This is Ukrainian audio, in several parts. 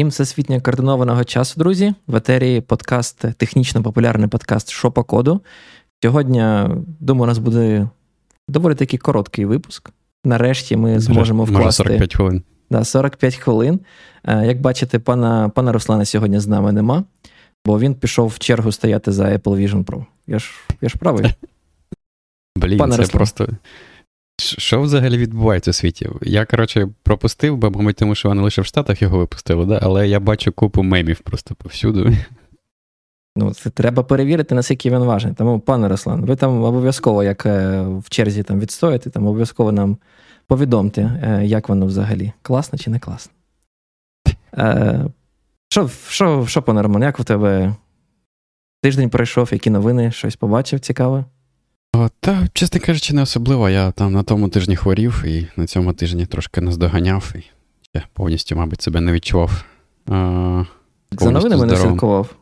Всім всесвітньо координованого часу, друзі. В етері подкаст, технічно популярний подкаст «Що по коду. Сьогодні, думаю, у нас буде доволі такий короткий випуск. Нарешті ми зможемо вкласти Може 45 хвилин. Да, 45 хвилин. Е, як бачите, пана пана Руслана сьогодні з нами нема, бо він пішов в чергу стояти за Apple Vision Pro. Я ж я ж правий. Блін, це Руслан. просто. Що взагалі відбувається у світі? Я, коротше, пропустив, бо, мабуть, тому що вони лише в Штатах його випустили, да? але я бачу купу мемів просто повсюду. Ну, це треба перевірити, наскільки він важний. Тому, пане Руслан, ви там обов'язково, як е, в черзі там відстоїте, там обов'язково нам повідомте, е, як воно взагалі. Класно чи не класно? Е, що, що, що пане Роман, як у тебе тиждень пройшов, які новини, щось побачив цікаве? Та, чесно кажучи, не особливо. Я там на тому тижні хворів і на цьому тижні трошки наздоганяв, і я повністю, мабуть, себе не відчував. А, За новинами не слідкував.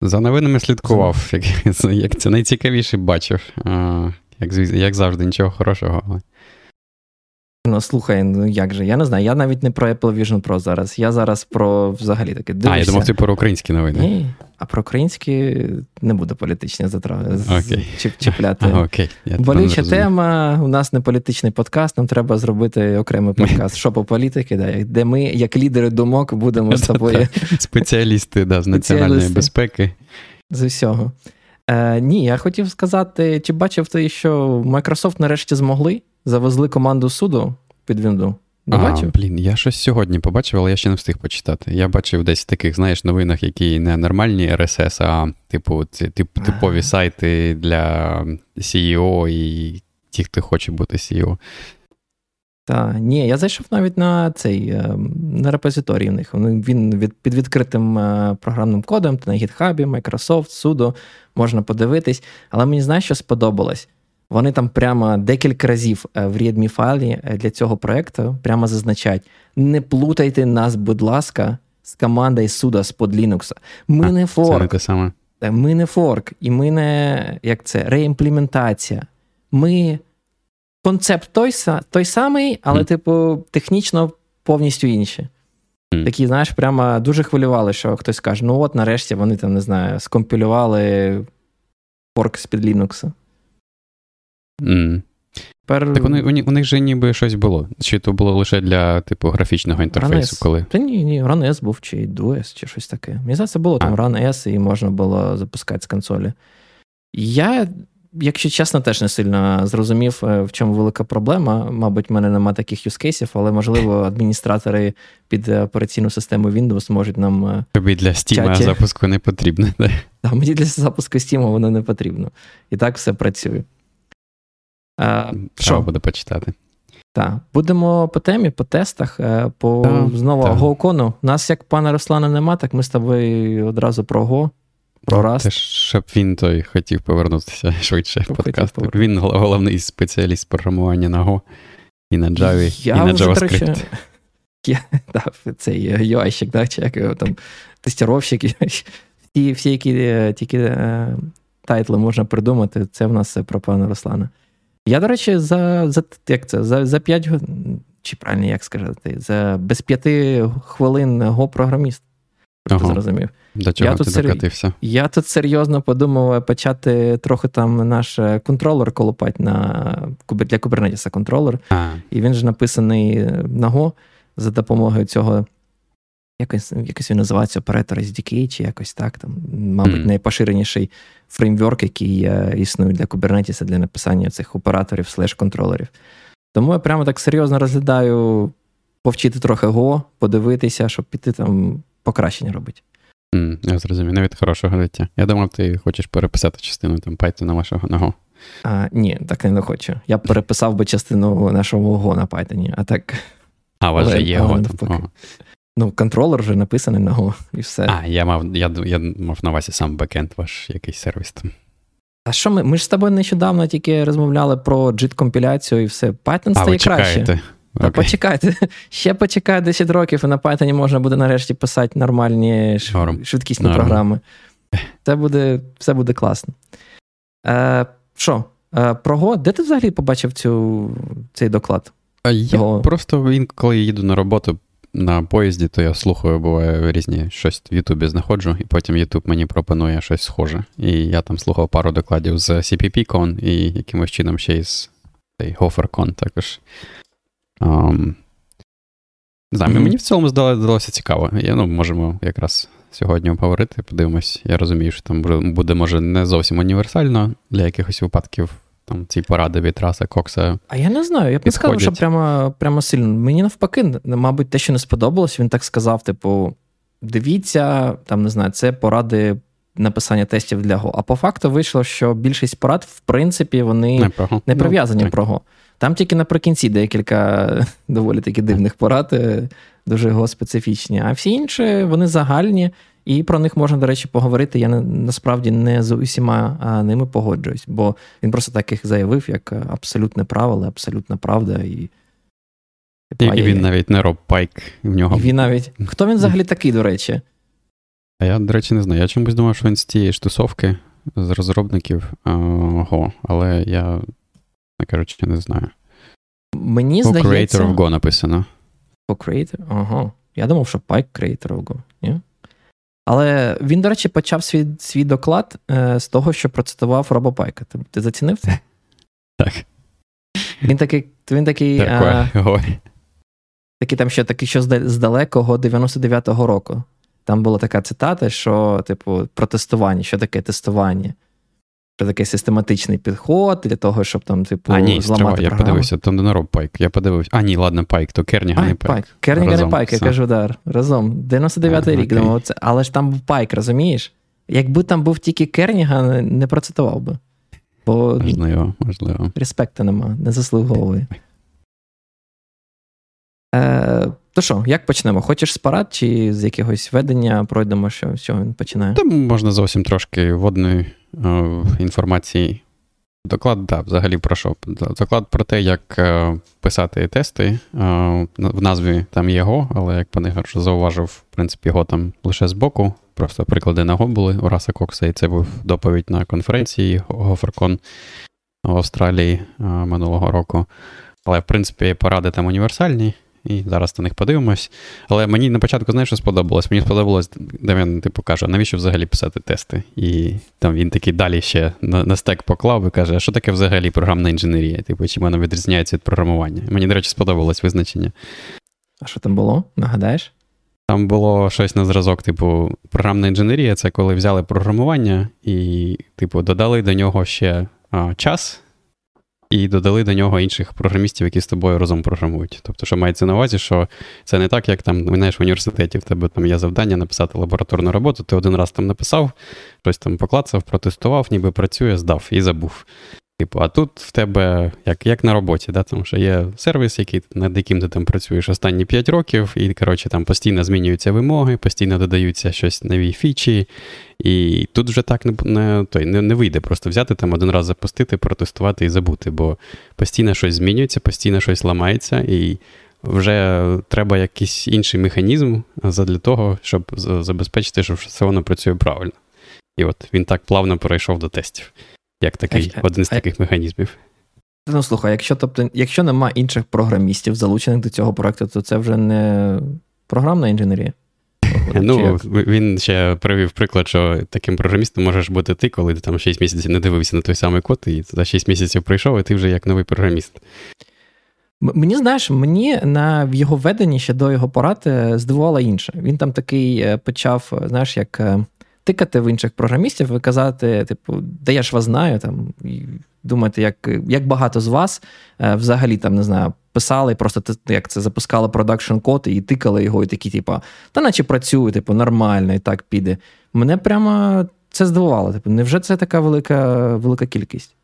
За новинами слідкував, як, як це найцікавіше бачив. А, як як завжди, нічого хорошого. Але... Ну, слухай, ну як же? Я не знаю. Я навіть не про Apple Vision Pro зараз. Я зараз про взагалі таке дивишся. А, я думав, ти про українські новини. Ні, а про українські не буде політичні затрави okay. чіпляти. okay. Болюча тема. У нас не політичний подкаст, нам треба зробити окремий подкаст. Що по політики, да, де ми, як лідери думок, будемо з тобою. Спеціалісти да, з національної безпеки. З усього. Е, Ні, я хотів сказати, чи бачив ти, що Microsoft нарешті змогли завезли команду суду під Вінду? Не а, бачив? Блін, я щось сьогодні побачив, але я ще не встиг почитати. Я бачив десь в таких, знаєш, новинах, які не нормальні RSS, а типу, ці тип, типові сайти для CEO і ті, хто хоче бути CEO. Так, ні, я зайшов навіть на цей е, на репозиторій в них. Він від, під відкритим е, програмним кодом, на GitHub, Microsoft, Sudo, можна подивитись. Але мені знаєш, що сподобалось? Вони там прямо декілька разів е, в readme файлі для цього проекту прямо зазначають: не плутайте нас, будь ласка, з командою Sudo з под Linux. Ми а, не форк. Це не те саме. Ми не форк, і ми не як це, реімплементація. Ми концепт той той самий, але, mm. типу, технічно повністю інші. Mm. Такі, знаєш, прямо дуже хвилювали, що хтось каже: ну от нарешті вони там, не знаю, скомпілювали порк з-під Linux. Mm. Тепер... Так вони, у, у них же ніби щось було. Чи то було лише для, типу, графічного інтерфейсу? RunS. коли? Та ні, ні, RunS був, чи DuS, чи щось таке. Мені здається, було там RunS, і можна було запускати з консолі. Я якщо чесно, теж не сильно зрозумів, е, в чому велика проблема. Мабуть, в мене немає таких юзкейсів, але можливо адміністратори під операційну систему Windows можуть нам. Е, Тобі для Steam запуску не потрібно. Так, да, мені для запуску Steam воно не потрібно. І так все працює. А, Що буде почитати? Так, будемо по темі, по тестах, е, по а, знову GoCon. Нас, як пана Руслана, нема, так ми з тобою одразу про Go. Про раз. Це щоб він той хотів повернутися швидше в подкаст. Він головний спеціаліст програмування на Go і на Java, Я і на JavaScript. Речі, я, цей UI-щик, да, чи як його там тестіровщик. Всі, всі які е, тільки е, тайтли можна придумати, це в нас про пана Руслана. Я, до речі, за за, як це, за, за 5 чи правильно як сказати, за без 5 хвилин го-програміст. Ага. зрозумів. До чого я ти тут докатився? Я тут серйозно подумав почати трохи там наш е, контролер колупати на для Kubernetes контролер. А. І він ж написаний на Go за допомогою цього. Якось якось він називається Operator SDK, чи якось так. Там, Мабуть, mm. найпоширеніший фреймворк, який е, існує для Kubernetes для написання цих операторів слеш контролерів. Тому я прямо так серйозно розглядаю повчити трохи Go, подивитися, щоб піти там покращення робить. Mm, я зрозумів, навіть хорошого життя. Я думав, ти хочеш переписати частину там Python вашого на Go. А, Ні, так я не хочу. Я б переписав би частину нашого Go на Python, а так. А, у вас вже є Go. Ну, контролер вже написаний на Go, і все. А, я мав я, я мав на увазі сам бекенд ваш якийсь сервіс там. А що ми? Ми ж з тобою нещодавно тільки розмовляли про JIT-компіляцію і все. Python стає а, краще. Та okay. почекайте, ще почекай 10 років, і на Python можна буде нарешті писати нормальні швидкісні Норм. програми. Це буде все буде класно. Е, Що, е, про Go, де ти взагалі побачив цю, цей доклад? Я Go? просто інколи їду на роботу, на поїзді, то я слухаю, буває різні щось в Ютубі знаходжу, і потім Ютуб мені пропонує щось схоже. І я там слухав пару докладів з CPP-Con і якимось чином ще із GopherCon також. Um, не знаю, mm-hmm. Мені в цілому здалося цікаво. Я, ну, Можемо якраз сьогодні поговорити, подивимось. Я розумію, що там буде, може, не зовсім універсально для якихось випадків там ці поради від Раса Кокса. А я не знаю, я б не сказав, що прямо прямо сильно. Мені навпаки, мабуть, те, що не сподобалось, він так сказав: типу, дивіться, там не знаю, це поради написання тестів для Go. А по факту вийшло, що більшість порад, в принципі, вони не, про не прив'язані ну, про Go. Там тільки наприкінці декілька доволі таки дивних порад, е, дуже Go специфічні. А всі інші, вони загальні. І про них можна, до речі, поговорити. Я насправді не з усіма ними погоджуюсь, бо він просто так їх заявив, як абсолютне правило, абсолютна правда. І і, і він навіть не Роб Пайк. В нього... І він навіть. Хто він взагалі такий, до речі? А я, до речі, не знаю. Я чомусь думав, що він з тієї штусовки з розробників Go, але я, кажучи, не знаю. Мені По здається... Creator of Go написано. По Creator? Ага. Я думав, що Pike Creator of Go. Ні? Але він, до речі, почав свій свій доклад е, з того, що процитував Робопайка. Ти, ти зацінив це? Так. Він такий. він такий, а, такий там ще такий, що з далекого 99-го року. Там була така цитата, що, типу, про тестування, що таке тестування. Що таке систематичний підход для того, щоб там, типу, а, ні, зламати програму. Я подивився, там не народ Пайк. Я подивився. А, ні, ладно, Пайк, то Керніган і Пайк. Керніган і Пайк, я кажу, да, разом. 99-й рік. Думав, це. Але ж там був Пайк, розумієш? Якби там був тільки Керніган, не процитував би. Бо можливо, можливо. Респекту нема, не заслуговує. Е, То що, як почнемо? Хочеш з парад чи з якогось ведення пройдемо, що з чого він починає? Там можна зовсім трошки водної е, інформації. Доклад, да, взагалі про що? Доклад про те, як е, писати тести. Е, в назві там є Go, але як пане Гарш зауважив, в принципі, Go там лише збоку. Просто приклади на Go були у Раса Кокса, і це був доповідь на конференції GoFerCon в Австралії минулого року. Але, в принципі, поради там універсальні і зараз на них подивимось. Але мені на початку, знаєш, що сподобалось? Мені сподобалось, де він типу каже, навіщо взагалі писати тести? І там він такий далі ще на, на стек поклав і каже, а що таке взагалі програмна інженерія? Типу, чим вона відрізняється від програмування? Мені, до речі, сподобалось визначення. А що там було? Нагадаєш? Там було щось на зразок, типу, програмна інженерія це коли взяли програмування і, типу, додали до нього ще а, час і додали до нього інших програмістів, які з тобою разом програмують. Тобто, що мається на увазі, що це не так, як там знаєш, в університеті в тебе там є завдання написати лабораторну роботу, ти один раз там написав, щось там поклацав, протестував, ніби працює, здав і забув. Типу, а тут в тебе як як на роботі, да? тому що є сервіс, який, над яким ти там працюєш останні 5 років, і коротше, там постійно змінюються вимоги, постійно додаються щось нові фічі. І тут вже так не не, той, не, не вийде просто взяти там один раз запустити, протестувати і забути, бо постійно щось змінюється, постійно щось ламається, і вже треба якийсь інший механізм для того, щоб забезпечити, що все воно працює правильно. І от він так плавно перейшов до тестів як такий а, один з а, таких механізмів. Ну, слухай, якщо тобто, якщо нема інших програмістів, залучених до цього проекту, то це вже не програмна інженерія. Ну, він ще привів приклад, що таким програмістом можеш бути ти, коли ти там 6 місяців не дивився на той самий код, і за 6 місяців прийшов, і ти вже як новий програміст. Мені знаєш, мені на в його веденні ще до його порад е, здивувало інше. Він там такий е, почав, знаєш, як е, тикати в інших програмістів і казати, типу, да я ж вас знаю, там, і думати, як як багато з вас е, взагалі там, не знаю, писали, просто як це запускали продакшн код і тикали його, і такі, типу, та наче працює, типу, нормально, і так піде. Мене прямо це здивувало. Типу, невже це така велика, велика кількість?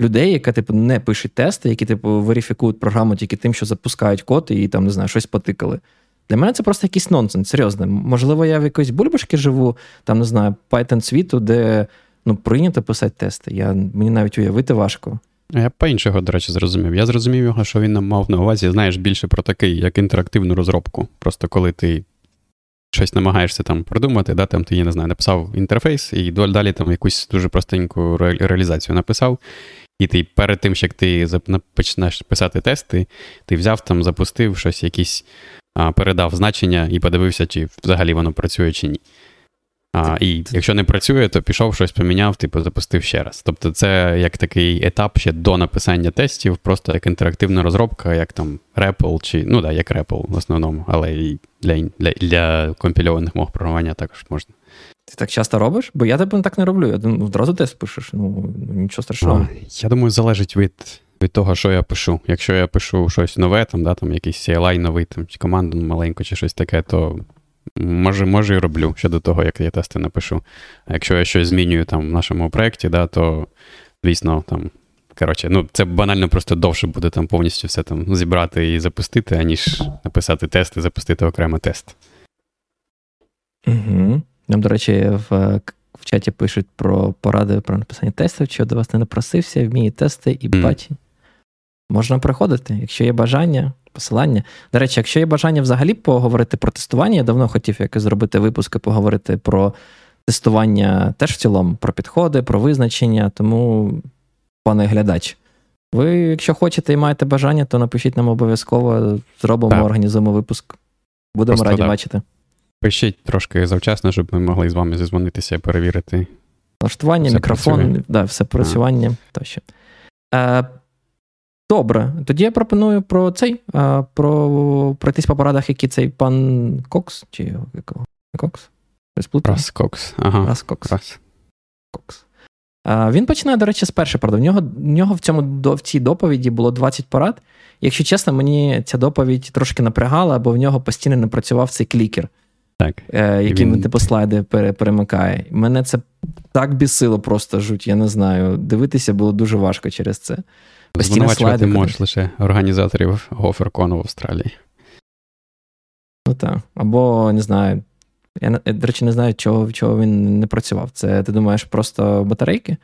Людей, яка, типу, не пишуть тести, які, типу, верифікують програму тільки тим, що запускають код і там, не знаю, щось потикали. Для мене це просто якийсь нонсенс, серйозно. Можливо, я в якоїсь бульбашки живу, там, не знаю, Python світу, де ну, прийнято писати тести. Я, Мені навіть уявити важко. Я по-іншого, до речі, зрозумів. Я зрозумів його, що він мав на увазі, знаєш, більше про такий, як інтерактивну розробку. Просто коли ти щось намагаєшся там продумати, да, там ти, я не знаю, написав інтерфейс і далі там якусь дуже простеньку реалізацію написав. І ти перед тим, як ти почнеш писати тести, ти взяв там, запустив щось, якісь а, передав значення і подивився, чи взагалі воно працює чи ні. А, І якщо не працює, то пішов щось поміняв, типу запустив ще раз. Тобто, це як такий етап ще до написання тестів, просто як інтерактивна розробка, як там REPL, чи ну да, як REPL в основному, але і для для, для компільованих мов програмування також можна. Ти так часто робиш? Бо я тебе так не роблю. Я думаю, одразу тест пишеш. Ну нічого страшного. А, я думаю, залежить від від того, що я пишу. Якщо я пишу щось нове, там, да, там якийсь CLI новий, там, чи команду маленьку, чи щось таке, то може може і роблю щодо того, як я тести напишу. А якщо я щось змінюю там в нашому проєкті, да, то, звісно, там. Коротше, ну це банально просто довше буде там повністю все там зібрати і запустити, аніж написати тест і запустити окремо тест. Угу. Нам, до речі, в в чаті пишуть про поради про написання тестів, що до вас не напросився, вміє тести і бачить. Можна приходити, якщо є бажання, посилання. До речі, якщо є бажання взагалі поговорити про тестування, я давно хотів якось зробити випуск і поговорити про тестування теж в цілому, про підходи, про визначення. Тому, пане глядач, ви, якщо хочете і маєте бажання, то напишіть нам обов'язково, зробимо, так. організуємо випуск. Будемо Просто раді так. бачити. Пишіть трошки завчасно, щоб ми могли з вами зізвонитися і перевірити. Налаштування, мікрофон, да, все працювання тощо. Е, Добре, тоді я пропоную про цей, е, про пройтись по порадах, які цей пан Кокс, чи якого? Кокс? Раз Кокс. Ага. Раз Кокс. Раз. Кокс. Е, він починає, до речі, з першої поради. В нього в нього в, цьому, в цій доповіді було 20 порад. Якщо чесно, мені ця доповідь трошки напрягала, бо в нього постійно не працював цей клікер так. е, яким він типу слайди перемикає. Мене це так бісило, просто жуть, я не знаю. Дивитися було дуже важко через це. Звинувачувати можеш лише організаторів Гоферкону в Австралії. Ну так. Або не знаю. Я, до речі, не знаю, чого чого він не працював. Це ти думаєш, просто батарейки?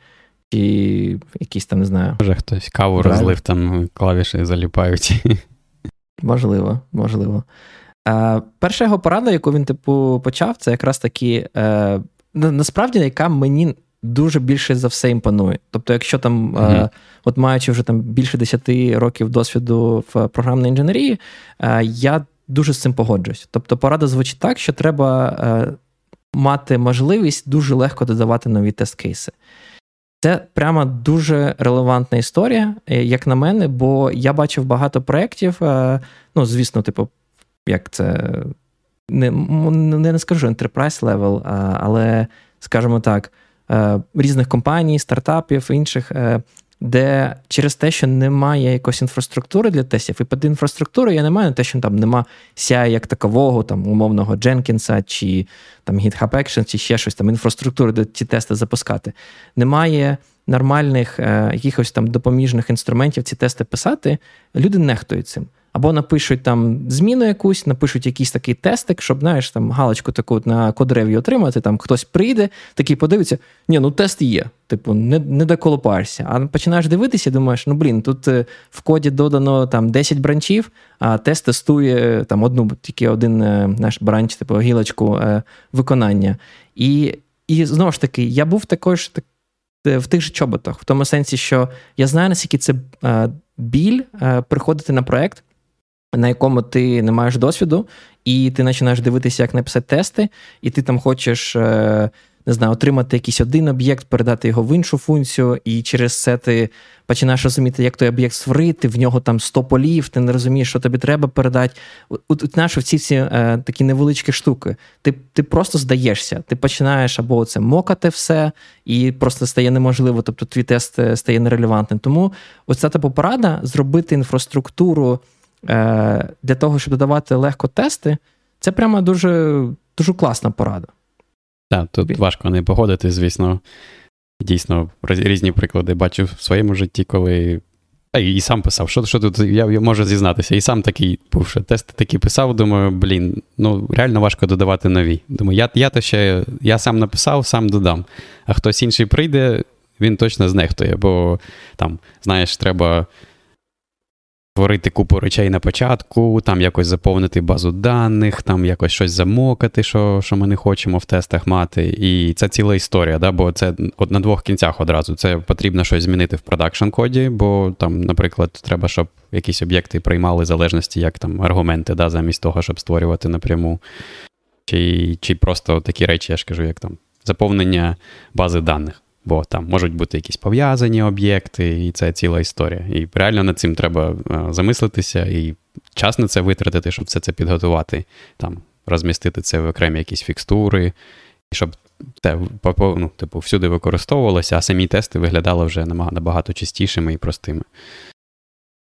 Чи якісь там, не знаю. Може, хтось каву Драйв. розлив, там клавіші заліпають. Можливо, можливо. Е, Перша його порада, яку він типу почав, це якраз таки е, насправді, яка мені дуже більше за все імпонує. Тобто, якщо там, mm-hmm. е, от маючи вже там більше 10 років досвіду в програмній інженерії, е, я дуже з цим погоджуюсь. Тобто, порада звучить так, що треба е, мати можливість дуже легко додавати нові тест-кейси. Це прямо дуже релевантна історія, е, як на мене, бо я бачив багато проєктів, е, ну, звісно, типу як це не не, скажу enterprise level, але, скажімо так, е, різних компаній, стартапів, інших, е, де через те, що немає якоїсь інфраструктури для тестів, і під інфраструктурою я не маю те, що там нема CI як такового, там умовного Дженкінса, чи там GitHub Actions, чи ще щось там інфраструктури, де ці тести запускати. Немає нормальних е, якихось там допоміжних інструментів ці тести писати, люди нехтують цим. Або напишуть там зміну якусь, напишуть якийсь такий тестик, щоб, знаєш, там галочку таку на кодреві отримати, там хтось прийде, такий подивиться, ні, ну тест є, типу, не не доколупаєшся. А починаєш дивитися, думаєш, ну блін, тут е, в коді додано там 10 бранчів, а тест тестує там одну, тільки один е, наш бранч, типу гілочку е, виконання. І і знову ж таки, я був також так, в тих же чоботах, в тому сенсі, що я знаю, наскільки це біль приходити на проект на якому ти не маєш досвіду, і ти починаєш дивитися, як написати тести, і ти там хочеш. Е, не знаю, отримати якийсь один об'єкт, передати його в іншу функцію, і через це ти починаєш розуміти, як той об'єкт створити, в нього там 100 полів, ти не розумієш, що тобі треба передати. От наші ці е, такі невеличкі штуки. Ти ти просто здаєшся, ти починаєш або це мокати все, і просто стає неможливо, тобто твій тест е, стає нерелевантним. Тому оця типу порада зробити інфраструктуру. Е, для того, щоб додавати легко тести, це прямо дуже дуже класна порада. Так, тут важко не погодити, звісно. Дійсно, різні приклади бачив в своєму житті, коли. А і сам писав, що що тут я, я можу зізнатися. І сам такий був, що тести такі писав, думаю, блін, ну реально важко додавати нові. Думаю, я я то ще я сам написав, сам додам. А хтось інший прийде, він точно знехтує, бо там, знаєш, треба створити купу речей на початку, там якось заповнити базу даних, там якось щось замокати, що що ми не хочемо в тестах мати. І це ціла історія, да? бо це от на двох кінцях одразу. Це потрібно щось змінити в продакшн коді, бо там, наприклад, треба, щоб якісь об'єкти приймали залежності, як там аргументи, да, замість того, щоб створювати напряму. Чи чи просто такі речі, я ж кажу, як там заповнення бази даних бо там можуть бути якісь пов'язані об'єкти, і це ціла історія. І реально над цим треба е, замислитися і час на це витратити, щоб все це підготувати, там, розмістити це в окремі якісь фікстури, щоб те ну, типу, всюди використовувалося, а самі тести виглядали вже набагато чистішими і простими.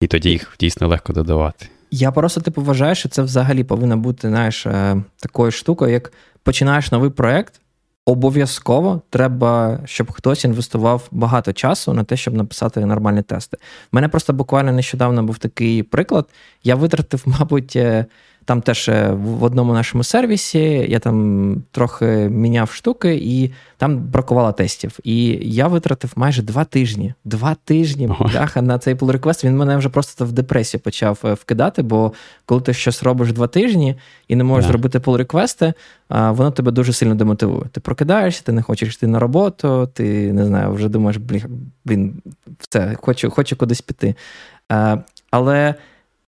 І тоді їх дійсно легко додавати. Я просто типу вважаю, що це взагалі повинна бути знаєш, е, такою штукою, як починаєш новий проект, Обов'язково треба, щоб хтось інвестував багато часу на те, щоб написати нормальні тести. У мене просто буквально нещодавно був такий приклад. Я витратив, мабуть, е, там теж е, в одному нашому сервісі я там трохи міняв штуки, і там бракувало тестів. І я витратив майже два тижні. Два тижні бляха, на цей pull request. Він мене вже просто в депресію почав е, вкидати. Бо коли ти щось робиш два тижні і не можеш yeah. зробити pull реквести воно тебе дуже сильно демотивує. Ти прокидаєшся, ти не хочеш йти на роботу, ти не знаю, вже думаєш, блін, все, хочу, хочу кудись піти. Але.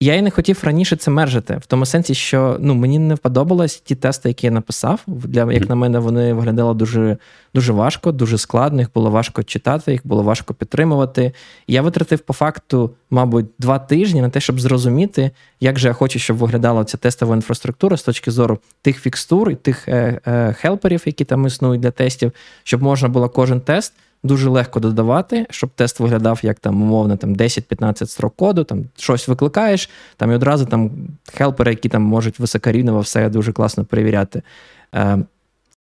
Я і не хотів раніше це мержити, в тому сенсі, що ну, мені не вподобались ті тести, які я написав. Для, Як на мене, вони виглядали дуже дуже важко, дуже складно, їх було важко читати, їх було важко підтримувати. Я витратив по факту, мабуть, два тижні на те, щоб зрозуміти, як же я хочу, щоб виглядала ця тестова інфраструктура з точки зору тих фікстур і тих е, е, хелперів, які там існують для тестів, щоб можна було кожен тест дуже легко додавати, щоб тест виглядав як там, умовно, там 10-15 строк коду, там щось викликаєш, там і одразу там хелпери, які там можуть високорівнево все дуже класно перевіряти. Е,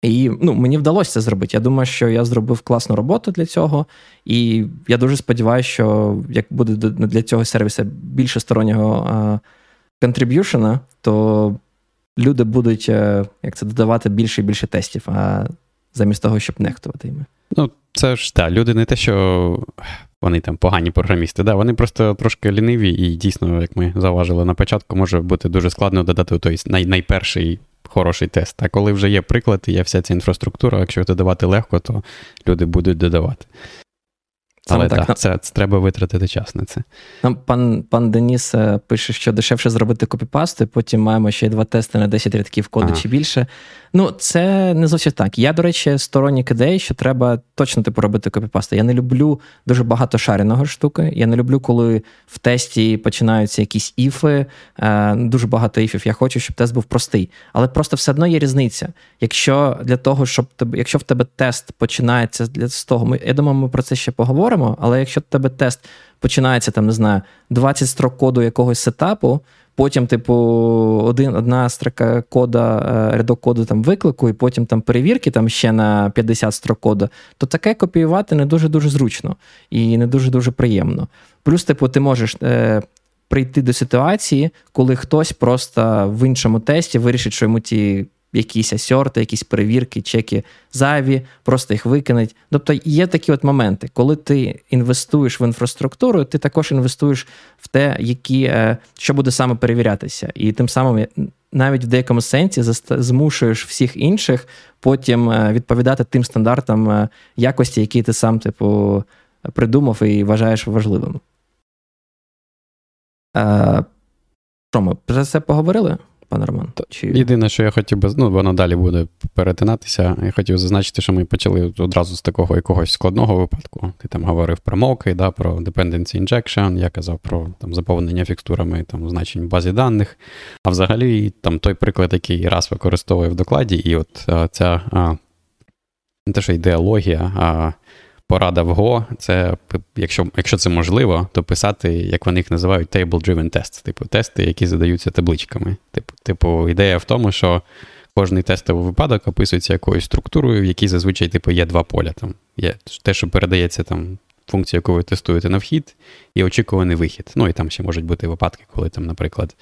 і ну, мені вдалося це зробити. Я думаю, що я зробив класну роботу для цього. І я дуже сподіваюся, що як буде для цього сервісу більше стороннього контриб'юшена, то люди будуть е, як це додавати більше і більше тестів, а замість того, щоб нехтувати іми. Ну, це ж так, люди не те, що вони там погані програмісти, да, вони просто трошки ліниві, і дійсно, як ми заважили на початку, може бути дуже складно додати той най- найперший хороший тест. А коли вже є приклад і є вся ця інфраструктура, якщо додавати легко, то люди будуть додавати. Але так, так це, це треба витратити час на це. Нам пан пан Деніс е, пише, що дешевше зробити копіпасти, потім маємо ще два тести на 10 рядків коду ага. чи більше. Ну, це не зовсім так. Я, до речі, сторонник ідеї, що треба точно типу робити копіпасти. Я не люблю дуже багато шареного штуки. Я не люблю, коли в тесті починаються якісь іфи, е, дуже багато іфів. Я хочу, щоб тест був простий. Але просто все одно є різниця. Якщо для того, щоб якщо в тебе тест починається з того, ми я думаю, ми про це ще поговоримо. Але якщо в тебе тест починається там, не знаю, 20 строк коду якогось сетапу. Потім, типу, один, одна строка кода, е, рядок коду там виклику, і потім там перевірки там ще на 50 строк коду, то таке копіювати не дуже-дуже зручно і не дуже-дуже приємно. Плюс, типу, ти можеш е, прийти до ситуації, коли хтось просто в іншому тесті вирішить, що йому ті якісь асьорти, якісь перевірки, чеки зайві, просто їх викинуть. Тобто є такі от моменти, коли ти інвестуєш в інфраструктуру, ти також інвестуєш в те, які, е, що буде саме перевірятися. І тим самим навіть в деякому сенсі змушуєш всіх інших потім е, відповідати тим стандартам е, якості, які ти сам, типу, придумав і вважаєш важливим. Що про це поговорили? Пане Роман? Чи... Єдине, що я хотів би, ну, воно далі буде перетинатися. Я хотів зазначити, що ми почали одразу з такого якогось складного випадку. Ти там говорив про моки, да, про dependency injection, я казав про там, заповнення фікстурами там, значень в базі даних. А взагалі, там той приклад, який раз використовує в докладі, і от а, ця а, не те, що ідеологія, а порада в Go це, якщо якщо це можливо, то писати, як вони їх називають, table-driven tests, типу тести, які задаються табличками. Типу, типу, ідея в тому, що кожний тестовий випадок описується якоюсь структурою, в якій зазвичай типу, є два поля. Там Є те, що передається там. Функція, яку ви тестуєте на вхід, і очікуваний вихід. Ну і там ще можуть бути випадки, коли там, наприклад,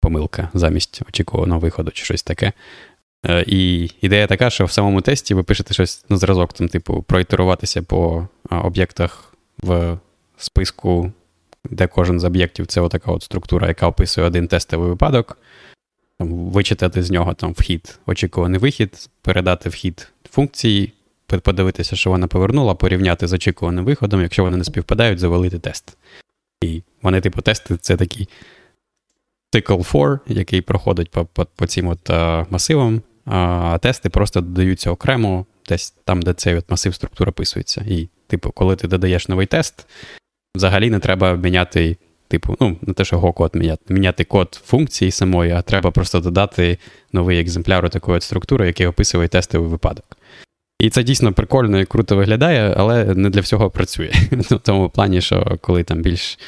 помилка замість очікуваного виходу чи щось таке. Е, і ідея така, що в самому тесті ви пишете щось на зразок, там, типу, проітеруватися по об'єктах в списку де кожен з об'єктів це отака от структура, яка описує один тестовий випадок. Там, Вичитати з нього там вхід, очікуваний вихід, передати вхід функції, подивитися, що вона повернула, порівняти з очікуваним виходом, якщо вони не співпадають, завалити тест. І вони, типу, тести це такий cycle for, який проходить по по, по цим от а, масивам, а тести просто додаються окремо, десь там, де цей от масив структур описується. І, типу, коли ти додаєш новий тест, взагалі не треба міняти. Типу, ну, не те, що його код міняти, міняти код функції самої, а треба просто додати новий екземпляр такої от структури, який описує тестовий випадок. І це дійсно прикольно і круто виглядає, але не для всього працює. В тому плані, що коли там більш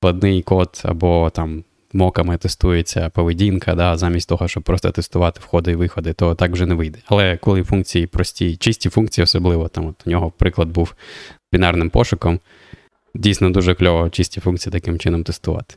складний код або там моками тестується поведінка, да, замість того, щоб просто тестувати входи і виходи, то так вже не вийде. Але коли функції прості, чисті функції, особливо там от у нього приклад був бінарним пошуком, дійсно дуже кльово чисті функції таким чином тестувати.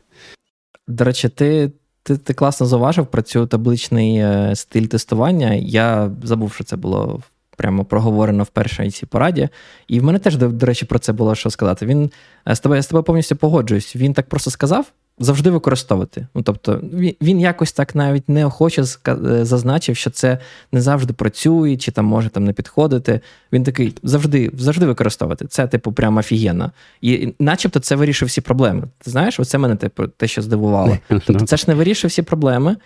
До речі, ти. Ти ти класно зауважив про цю табличний е, стиль тестування. Я забув, що це було прямо проговорено в першій цій пораді. І в мене теж, до, до речі, про це було що сказати. Він е, з тобою я з тобою повністю погоджуюсь. Він так просто сказав. Завжди використовувати. Ну, тобто, він він якось так навіть неохоче е, зазначив, що це не завжди працює, чи там може там не підходити. Він такий завжди завжди використовувати. Це, типу, прямо офігенно. І начебто це вирішив всі проблеми. Ти знаєш, оце мене типу, те, що здивувало. Тобто, це ж не вирішив всі проблеми.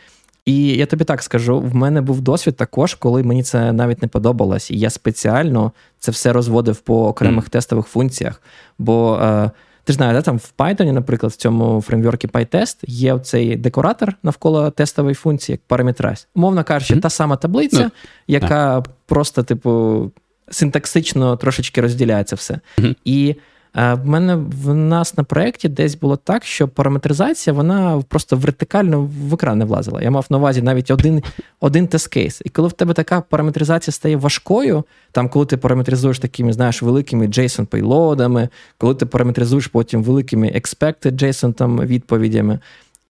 І я тобі так скажу: в мене був досвід також, коли мені це навіть не подобалось. І я спеціально це все розводив по окремих mm. тестових функціях. Бо е, ти ж знаєш, да, там в Python, наприклад, в цьому фреймворкі PyTest є цей декоратор навколо тестової функції, як параметраз. Умовно кажучи, mm. та сама таблиця, no. Ну, яка yeah. просто, типу, синтаксично трошечки розділяється все. Mm-hmm. І в мене в нас на проєкті десь було так, що параметризація вона просто вертикально в екран не влазила. Я мав на увазі навіть один один тест-кейс. І коли в тебе така параметризація стає важкою, там коли ти параметризуєш такими, знаєш, великими JSON пейлодами, коли ти параметризуєш потім великими expected JSON там відповідями.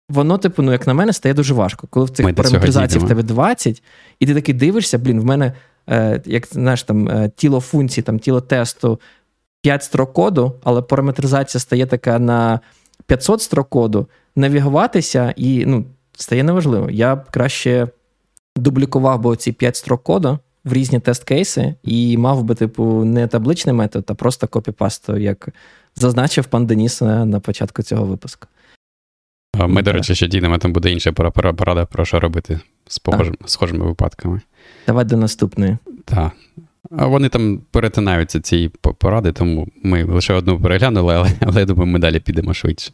Воно, типу, ну, як на мене, стає дуже важко. Коли в цих параметризацій в тебе 20, і ти такий дивишся, блін, в мене, е, як знаєш, там е, тіло функції, там тіло тесту 5 строк коду, але параметризація стає така на 500 строк коду, навігуватися і ну, стає неважливо. Я б краще дублікував би ці 5 строк коду в різні тест-кейси і мав би, типу, не табличний метод, а просто копіпасту, як зазначив пан Деніс на початку цього випуску. Ми, до речі, ще дійдемо, там буде інша порада про що робити з схожими випадками. Давай до наступної. Так. А вони там перетинаються ці поради, тому ми лише одну переглянули, але, але я думаю, ми далі підемо швидше.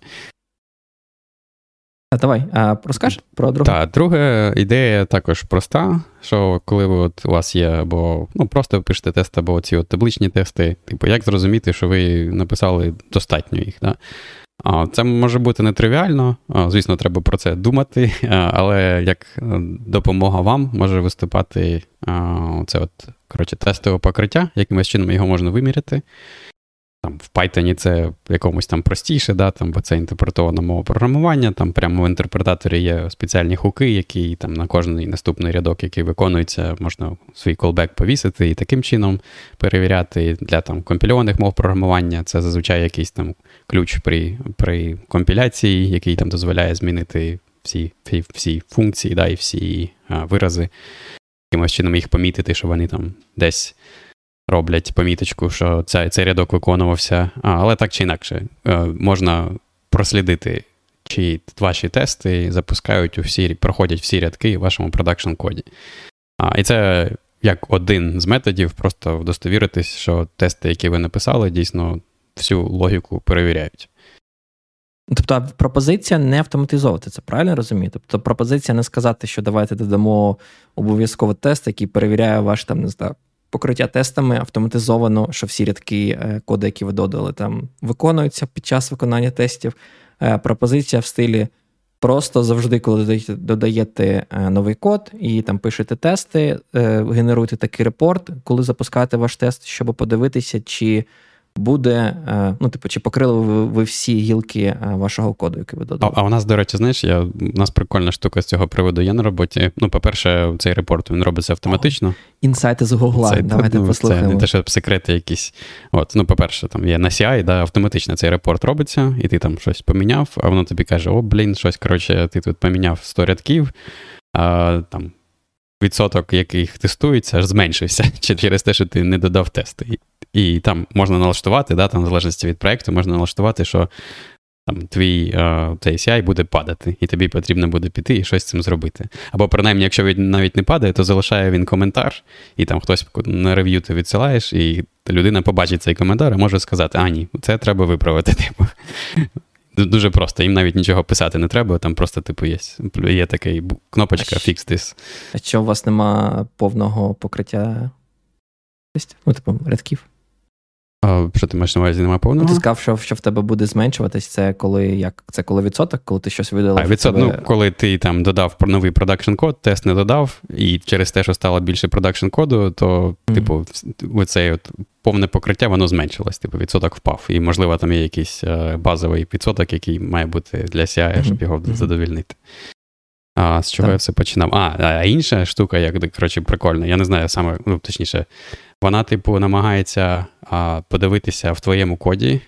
А давай, а розкажеш про другу? Так, друга ідея також проста, що коли ви от у вас є, або ну, просто пишете тест, або ці от табличні тести, типу, як зрозуміти, що ви написали достатньо їх. Да? Це може бути нетривіально, звісно, треба про це думати, але як е, допомога вам може виступати це от, коротше, тестове покриття, якимось чином його можна виміряти. Там В Python це якомусь там простіше, да, там, бо це інтерпретована мова програмування. Там прямо в інтерпретаторі є спеціальні хуки, які там на кожний наступний рядок, який виконується, можна свій колбек повісити і таким чином перевіряти. Для там компільованих мов програмування це зазвичай якийсь там ключ при при компіляції, який там дозволяє змінити всі всі, всі функції да, і всі а, вирази, якимось чином їх помітити, що вони там десь роблять поміточку, що цей, цей рядок виконувався. А, Але так чи інакше, е, можна прослідити, чи ваші тести запускають у всі, проходять всі рядки в вашому продакшн коді. І це як один з методів, просто вдостовіритись, що тести, які ви написали, дійсно всю логіку перевіряють. Тобто пропозиція не автоматизовувати, це правильно розумію? Тобто пропозиція не сказати, що давайте додамо обов'язково тест, який перевіряє ваш там, не знаю, покриття тестами автоматизовано, що всі рядки е, коди, які ви додали, там виконуються під час виконання тестів. Е, пропозиція в стилі просто завжди, коли додаєте е, новий код і там пишете тести, генеруйте такий репорт, коли запускаєте ваш тест, щоб подивитися, чи буде, е, ну, типу, чи покрили ви, ви всі гілки е, вашого коду, який ви додали. А, а у нас, до речі, знаєш, я, у нас прикольна штука з цього приводу є на роботі. Ну, по-перше, цей репорт він робиться автоматично. Інсайти з Гугла. Це, Давайте ну, послухаємо. Це не те, що секрети якісь. От, ну, по-перше, там є на CI, да, автоматично цей репорт робиться, і ти там щось поміняв, а воно тобі каже: о, блін, щось, коротше, ти тут поміняв 100 рядків, а там. Відсоток, яких тестується, аж зменшився через те, що ти не додав тести. І там можна налаштувати, да, там, в залежності від проєкту, можна налаштувати, що там твій ACI буде падати, і тобі потрібно буде піти і щось з цим зробити. Або, принаймні, якщо він навіть не падає, то залишає він коментар, і там хтось на рев'ю ти відсилаєш, і людина побачить цей коментар і може сказати: а ні, це треба виправити. Типу. Дуже просто, їм навіть нічого писати не треба, там просто, типу, є є така кнопочка Fix this. А що у вас нема повного покриття? Ну, типу, рядків? А, Що ти маєш на увазі, немає повного? Ти сказав, що що в тебе буде зменшуватись, це коли як? Це коли відсоток, коли ти щось видалив? А, відсоток, тебе... ну, коли ти там додав новий продакшн код, тест не додав, і через те, що стало більше продакшн коду, то, mm-hmm. типу, оцей от повне покриття, воно зменшилось. Типу, відсоток впав. І, можливо, там є якийсь е, базовий відсоток, який має бути для CI, щоб його mm-hmm. задовільнити. А з чого так. я все починав? А, а інша штука, як коротше, прикольна. Я не знаю саме, ну, точніше, вона, типу, намагається а, подивитися в твоєму коді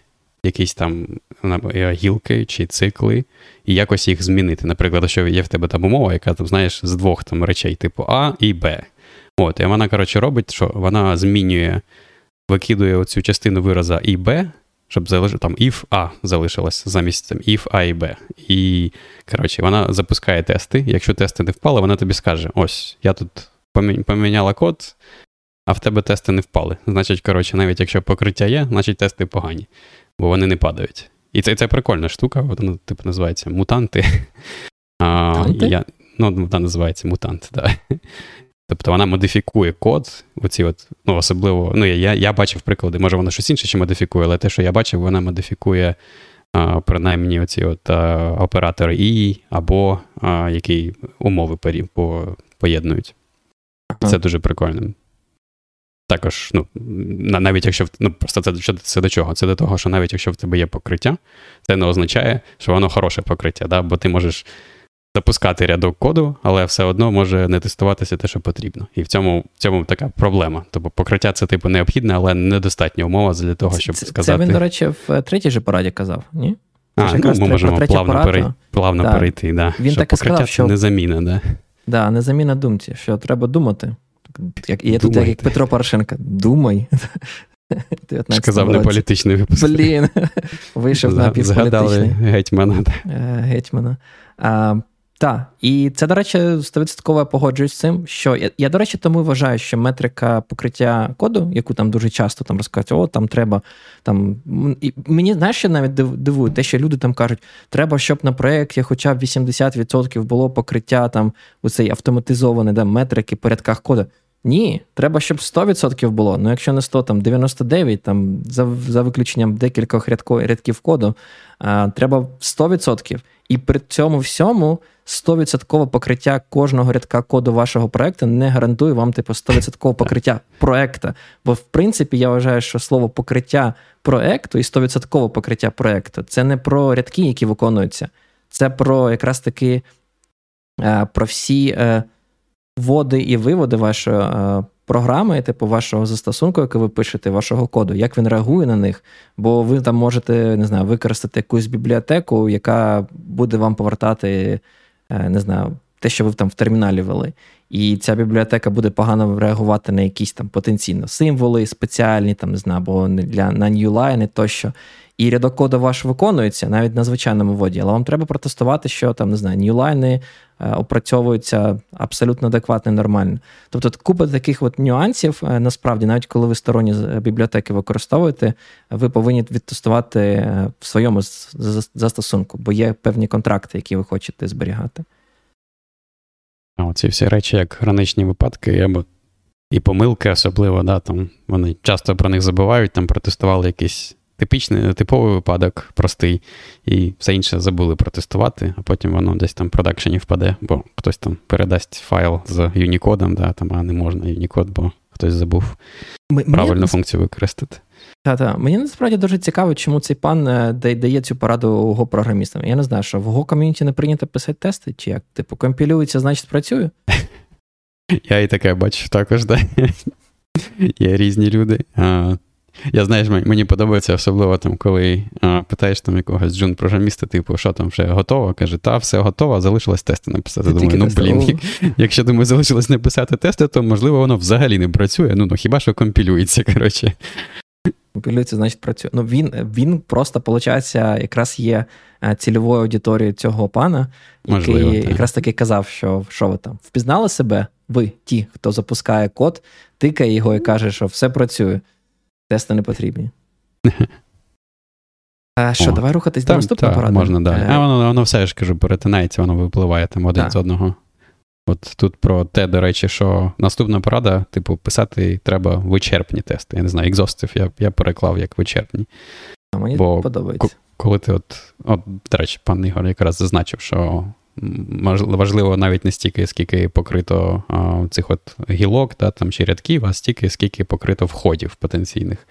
якісь там е, гілки чи цикли, і якось їх змінити. Наприклад, що є в тебе там умова, яка там, знаєш, з двох там речей, типу А і Б. От, І вона, коротше, робить, що вона змінює, викидує оцю частину вираза і Б, щоб залиш... там if A залишилось замість там, if A і B. І, коротше, вона запускає тести. Якщо тести не впали, вона тобі скаже: ось, я тут поміняла код, а в тебе тести не впали. Значить, коротше, навіть якщо покриття є, значить тести погані, бо вони не падають. І це це прикольна штука, воно, типу, називається мутанти. А, я, Ну, вона називається мутант, так. Да. Тобто вона модифікує код, оці от, ну, особливо, ну, я я бачив приклади, може вона щось інше ще модифікує, але те, що я бачив, вона модифікує а, принаймні оці от а, оператори І або а, які умови по, поєднують. Це дуже прикольно. Також, ну, навіть якщо ну, просто це, це до чого? Це до того, що навіть якщо в тебе є покриття, це не означає, що воно хороше покриття, да? бо ти можеш запускати рядок коду, але все одно може не тестуватися те, що потрібно. І в цьому в цьому така проблема. Тобто покриття це типу необхідне, але недостатня умова для того, щоб це, сказати. Це він, до речі, в третій же пораді казав, ні? А, ну, Ми можемо плавно перей, плавно да. перейти. Да. Він що так і сказав, що... не заміна, да? Да, не заміна думці, що треба думати. Як, і я тут, як Петро Порошенко, думай. Сказав не політичний випуск. Блін, вийшов на півполітичний. гетьмана. Е, гетьмана. А, Так, і це, до речі, 100% погоджуюсь з цим, що я, я, до речі, тому вважаю, що метрика покриття коду, яку там дуже часто там розказують, о, там треба. там, і Мені знаєш, що навіть дивує, те, що люди там кажуть, треба, щоб на проєкті хоча б 80% було покриття там у цей автоматизований да, метрики по рядках коду. Ні, треба, щоб 100% було. Ну, якщо не 100, там 99, там за за виключенням декількох рядків коду, а, треба 100%. І при цьому всьому 100% покриття кожного рядка коду вашого проекту не гарантує вам, типу, 100% покриття проекту. Бо, в принципі, я вважаю, що слово покриття проекту і 100% покриття проекту це не про рядки, які виконуються, це про якраз таки про всі. Е, вводи і виводи вашої е, програми, типу вашого застосунку, який ви пишете, вашого коду, як він реагує на них, бо ви там можете не знаю, використати якусь бібліотеку, яка буде вам повертати, е, не знаю, те, що ви там в терміналі вели. І ця бібліотека буде погано реагувати на якісь там потенційно символи спеціальні, там не знаю, або для на ньюлайни тощо. І рядок коду ваш виконується навіть на звичайному воді, але вам треба протестувати, що там не знаю, ньюлайни Е, опрацьовуються абсолютно адекватно і нормально. Тобто, купа таких от нюансів, е, насправді, навіть коли ви сторонні бібліотеки використовуєте, ви повинні відтестувати е, в своєму застосунку, бо є певні контракти, які ви хочете зберігати. Ці всі речі, як граничні випадки, або і помилки, особливо, да, там вони часто про них забувають, там протестували якийсь типічний, типовий випадок, простий, і все інше забули протестувати, а потім воно десь там в продакшені впаде, бо хтось там передасть файл з Unicode, да, там, а не можна Unicode, бо хтось забув правильну функцію використати. Та-та. Мені насправді дуже цікаво, чому цей пан е, дає цю пораду го програмістам. Я не знаю, що в го ком'юніті не прийнято писати тести, чи як? Типу, компілюється, значить працює. Я і таке бачу також, так. Є різні люди. Я знаєш, мені подобається особливо там, коли а, питаєш там якогось джун-програміста, типу, що там вже готово? Каже, та, все готово, залишилось тести написати. Ти думаю, ну блін, якщо думаю, залишилось написати тести, то можливо воно взагалі не працює. Ну, ну хіба що компілюється, коротше. Компілюється, значить, працює. Ну, він він просто, виходить, якраз є е, цільовою аудиторією цього пана, який Можливо, якраз таки казав, що що ви там впізнали себе, ви, ті, хто запускає код, тикає його і каже, що все працює. Тести не потрібні. А Що, О, давай рухатись та, до наступного поради? Можна далі. Е, а воно воно все ж кажу, перетинається, воно випливає там один та. з одного. От тут про те, до речі, що наступна порада, типу, писати треба вичерпні тести. Я не знаю, екзостив я я переклав як вичерпні. А мені Бо подобається. Коли ти от, от, до речі, пан Ігор якраз зазначив, що важливо навіть не стільки, скільки покрито а, цих от гілок, да, там чи рядків, а стільки, скільки покрито входів потенційних.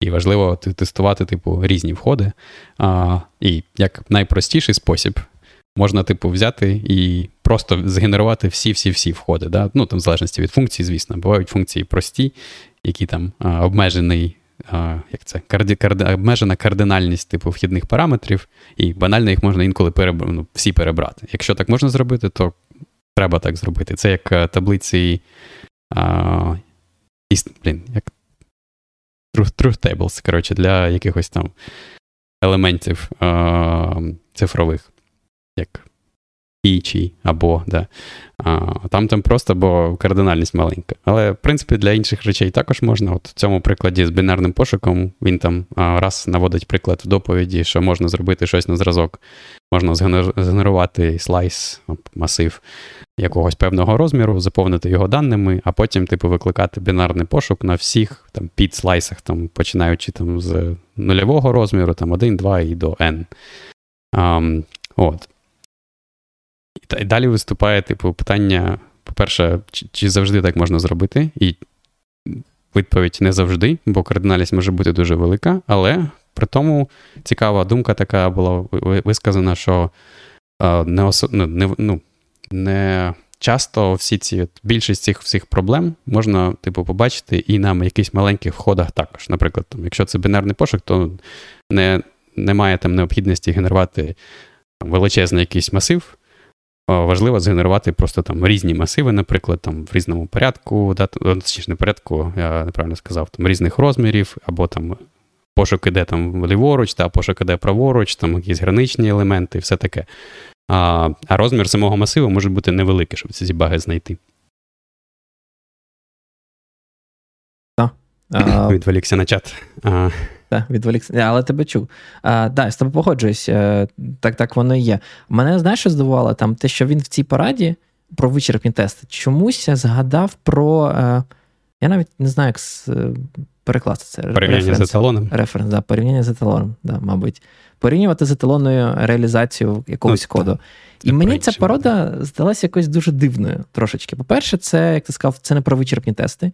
І важливо тестувати, типу, різні входи. А, І як найпростіший спосіб можна, типу, взяти і просто згенерувати всі-всі-всі входи. Да? Ну, там, в залежності від функції, звісно, бувають функції прості, які там а, обмежений як це, карди, карди, обмежена кардинальність типу вхідних параметрів, і банально їх можна інколи переб... ну, всі перебрати. Якщо так можна зробити, то треба так зробити. Це як е, таблиці. А, і, блін, як truth, truth tables, коротше, для якихось там елементів а, цифрових. Як і або, да. А, Там там просто, бо кардинальність маленька. Але, в принципі, для інших речей також можна. От В цьому прикладі з бінарним пошуком він там раз наводить приклад в доповіді, що можна зробити щось на зразок. Можна згенерувати слайс, масив якогось певного розміру, заповнити його даними, а потім, типу, викликати бінарний пошук на всіх там, підслайсах, там, починаючи там, з нульового розміру, там 1, 2 і до N. Um, от. І далі виступає, типу, питання: по-перше, чи, чи завжди так можна зробити? І відповідь не завжди, бо кардинальність може бути дуже велика, але при тому цікава думка така була висказана, що не осо... Ну, не, ну, не часто всі ці більшість цих всіх проблем можна, типу, побачити і на якихось маленьких входах також. Наприклад, там, якщо це бінарний пошук, то не, немає там необхідності генерувати величезний якийсь масив важливо згенерувати просто там різні масиви, наприклад, там в різному порядку, да, точніше не порядку, я неправильно сказав, там різних розмірів, або там пошук іде там ліворуч, та пошук іде праворуч, там якісь граничні елементи все таке. А а розмір самого масиву може бути невеликий, щоб ці баги знайти. Відволікся на чат. А, так, відволікся, але тебе чув. А, да, з тобою погоджуюсь, е, так так воно і є. Мене знаєш, що здивувало? Там те, що він в цій пораді про вичерпні тести, чомусь згадав про. Е, я навіть не знаю, як перекласти це. Порівняння з еталоном. Референс, да, порівняння з еталоном, да, мабуть. Порівнювати з еталонною реалізацією якогось ну, коду. І мені ця порода здалася якось дуже дивною трошечки. По-перше, це, як ти сказав, це не про вичерпні тести.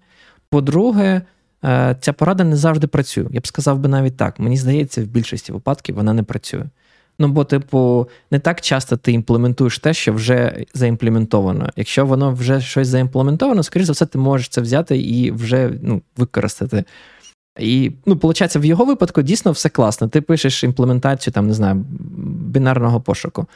По-друге, ця порада не завжди працює. Я б сказав би навіть так. Мені здається, в більшості випадків вона не працює. Ну, бо, типу, не так часто ти імплементуєш те, що вже заімплементовано. Якщо воно вже щось заімплементовано, скоріш за все, ти можеш це взяти і вже ну, використати. І, ну, виходить, в його випадку дійсно все класно. Ти пишеш імплементацію, там, не знаю, бінарного пошуку.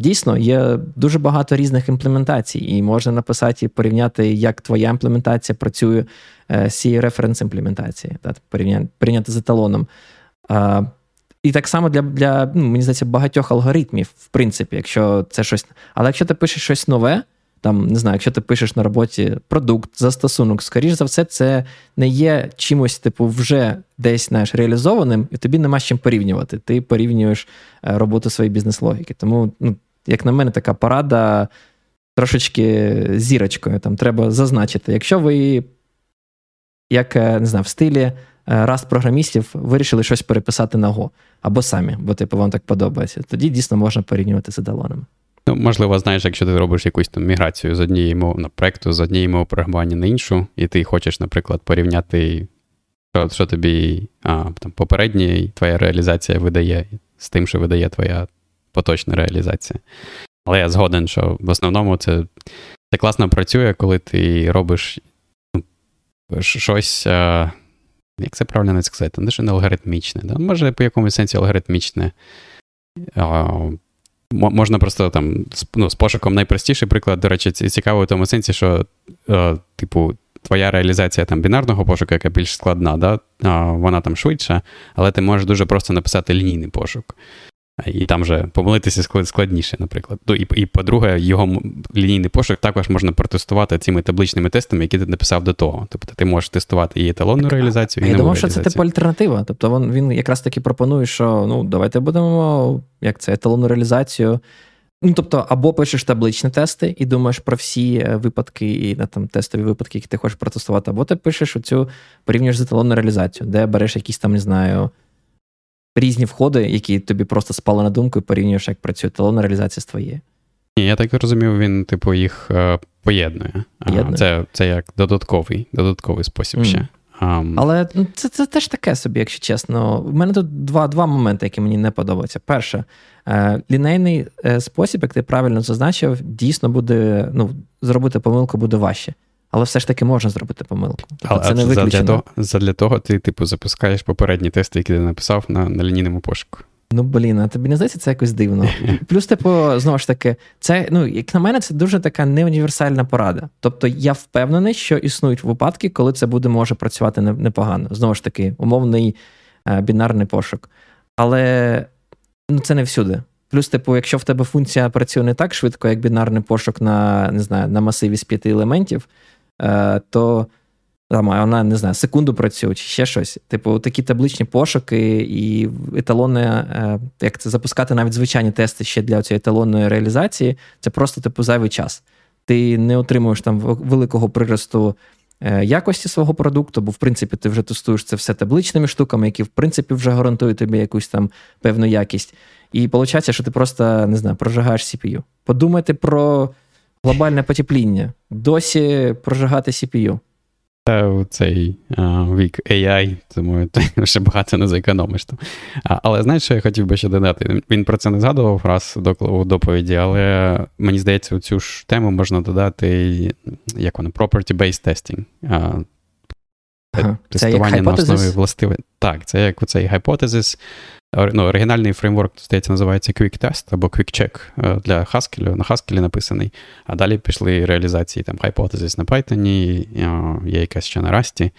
Дійсно, є дуже багато різних імплементацій, і можна написати і порівняти, як твоя імплементація працює е, з цією референс-імплементації, порівняти, порівняти з еталоном. І так само для, для ну, мені здається, багатьох алгоритмів, в принципі, якщо це щось. Але якщо ти пишеш щось нове, там, не знаю, якщо ти пишеш на роботі продукт, застосунок, скоріш за все, це не є чимось, типу, вже десь знаєш, реалізованим, і тобі нема з чим порівнювати. Ти порівнюєш е, роботу своєї бізнес-логіки. Тому, ну, як на мене, така порада трошечки зірочкою. Там треба зазначити. Якщо ви, як е, не знаю, в стилі е, раз програмістів вирішили щось переписати на Go, або самі, бо типу вам так подобається, тоді дійсно можна порівнювати з едалонами. Ну, можливо, знаєш, якщо ти робиш якусь там міграцію з однієї мови на проекту, з однієї мови програмування на іншу, і ти хочеш, наприклад, порівняти, що що тобі а, там, попередня твоя реалізація видає з тим, що видає твоя поточна реалізація. Але я згоден, що в основному це це класно працює, коли ти робиш ну, щось, а, як це правильно сказати, не не алгоритмічне, да? може по якомусь сенсі алгоритмічне. А, Можна просто там ну, з пошуком найпростіший приклад, до речі, цікаво в тому сенсі, що, е, типу, твоя реалізація там бінарного пошуку, яка більш складна, да? вона там швидша, але ти можеш дуже просто написати лінійний пошук. І там вже помилитися складніше, наприклад. Ну, І, і по-друге, його лінійний пошук також можна протестувати цими табличними тестами, які ти написав до того. Тобто ти можеш тестувати і еталонну реалізацію, і Я думав, що це типу альтернатива. Тобто він, він якраз таки пропонує, що ну, давайте будемо як це, еталонну реалізацію. Ну, тобто, або пишеш табличні тести і думаєш про всі е, випадки і на там тестові випадки, які ти хочеш протестувати, або ти пишеш оцю порівнюєш з еталонною реалізацією, де береш якісь там, не знаю різні входи, які тобі просто спали на думку, і порівнюєш, як працює талонна реалізація з твоєю. Ні, я так розумів, він, типу, їх е, поєднує. поєднує. Це це як додатковий додатковий спосіб mm. ще. Um... Але ну, це це теж таке собі, якщо чесно. У мене тут два два моменти, які мені не подобаються. Перше, е, лінейний е, спосіб, як ти правильно зазначив, дійсно буде ну, зробити помилку буде важче але все ж таки можна зробити помилку. Тобто але це не виключено. Задля того, задля того ти, типу, запускаєш попередні тести, які ти написав на на лінійному пошуку. Ну, блін, а тобі не здається, це якось дивно. Плюс, типу, знову ж таки, це, ну, як на мене, це дуже така неуніверсальна порада. Тобто, я впевнений, що існують випадки, коли це буде може працювати непогано. Знову ж таки, умовний е, бінарний пошук. Але ну, це не всюди. Плюс, типу, якщо в тебе функція працює не так швидко, як бінарний пошук на не знаю, на масиві з п'яти елементів, то там, вона не знаю, секунду працює чи ще щось. Типу, такі табличні пошуки і еталони, е, як це запускати навіть звичайні тести ще для цієї еталонної реалізації, це просто типу зайвий час. Ти не отримуєш там великого приросту е, якості свого продукту, бо в принципі ти вже тестуєш це все табличними штуками, які в принципі вже гарантують тобі якусь там певну якість. І виходить, що ти просто не знаю, прожигаєш CPU. Подумайте про глобальне потепління. Досі прожигати CPU. Та цей а, вік AI, тому ти ще багато не зекономиш там. А, але знаєш, що я хотів би ще додати? Він про це не згадував раз до у доповіді, але мені здається, у цю ж тему можна додати як воно, property-based testing. А, ага. Тестування на основі властивих. Так, це як цей hypothesis, ну, Оригінальний фреймворк, здається, називається Quick Test або Quick Check е, для Haskell, на Haskell написаний. А далі пішли реалізації там Hypothesis на Python, е, є якась ще на Rust.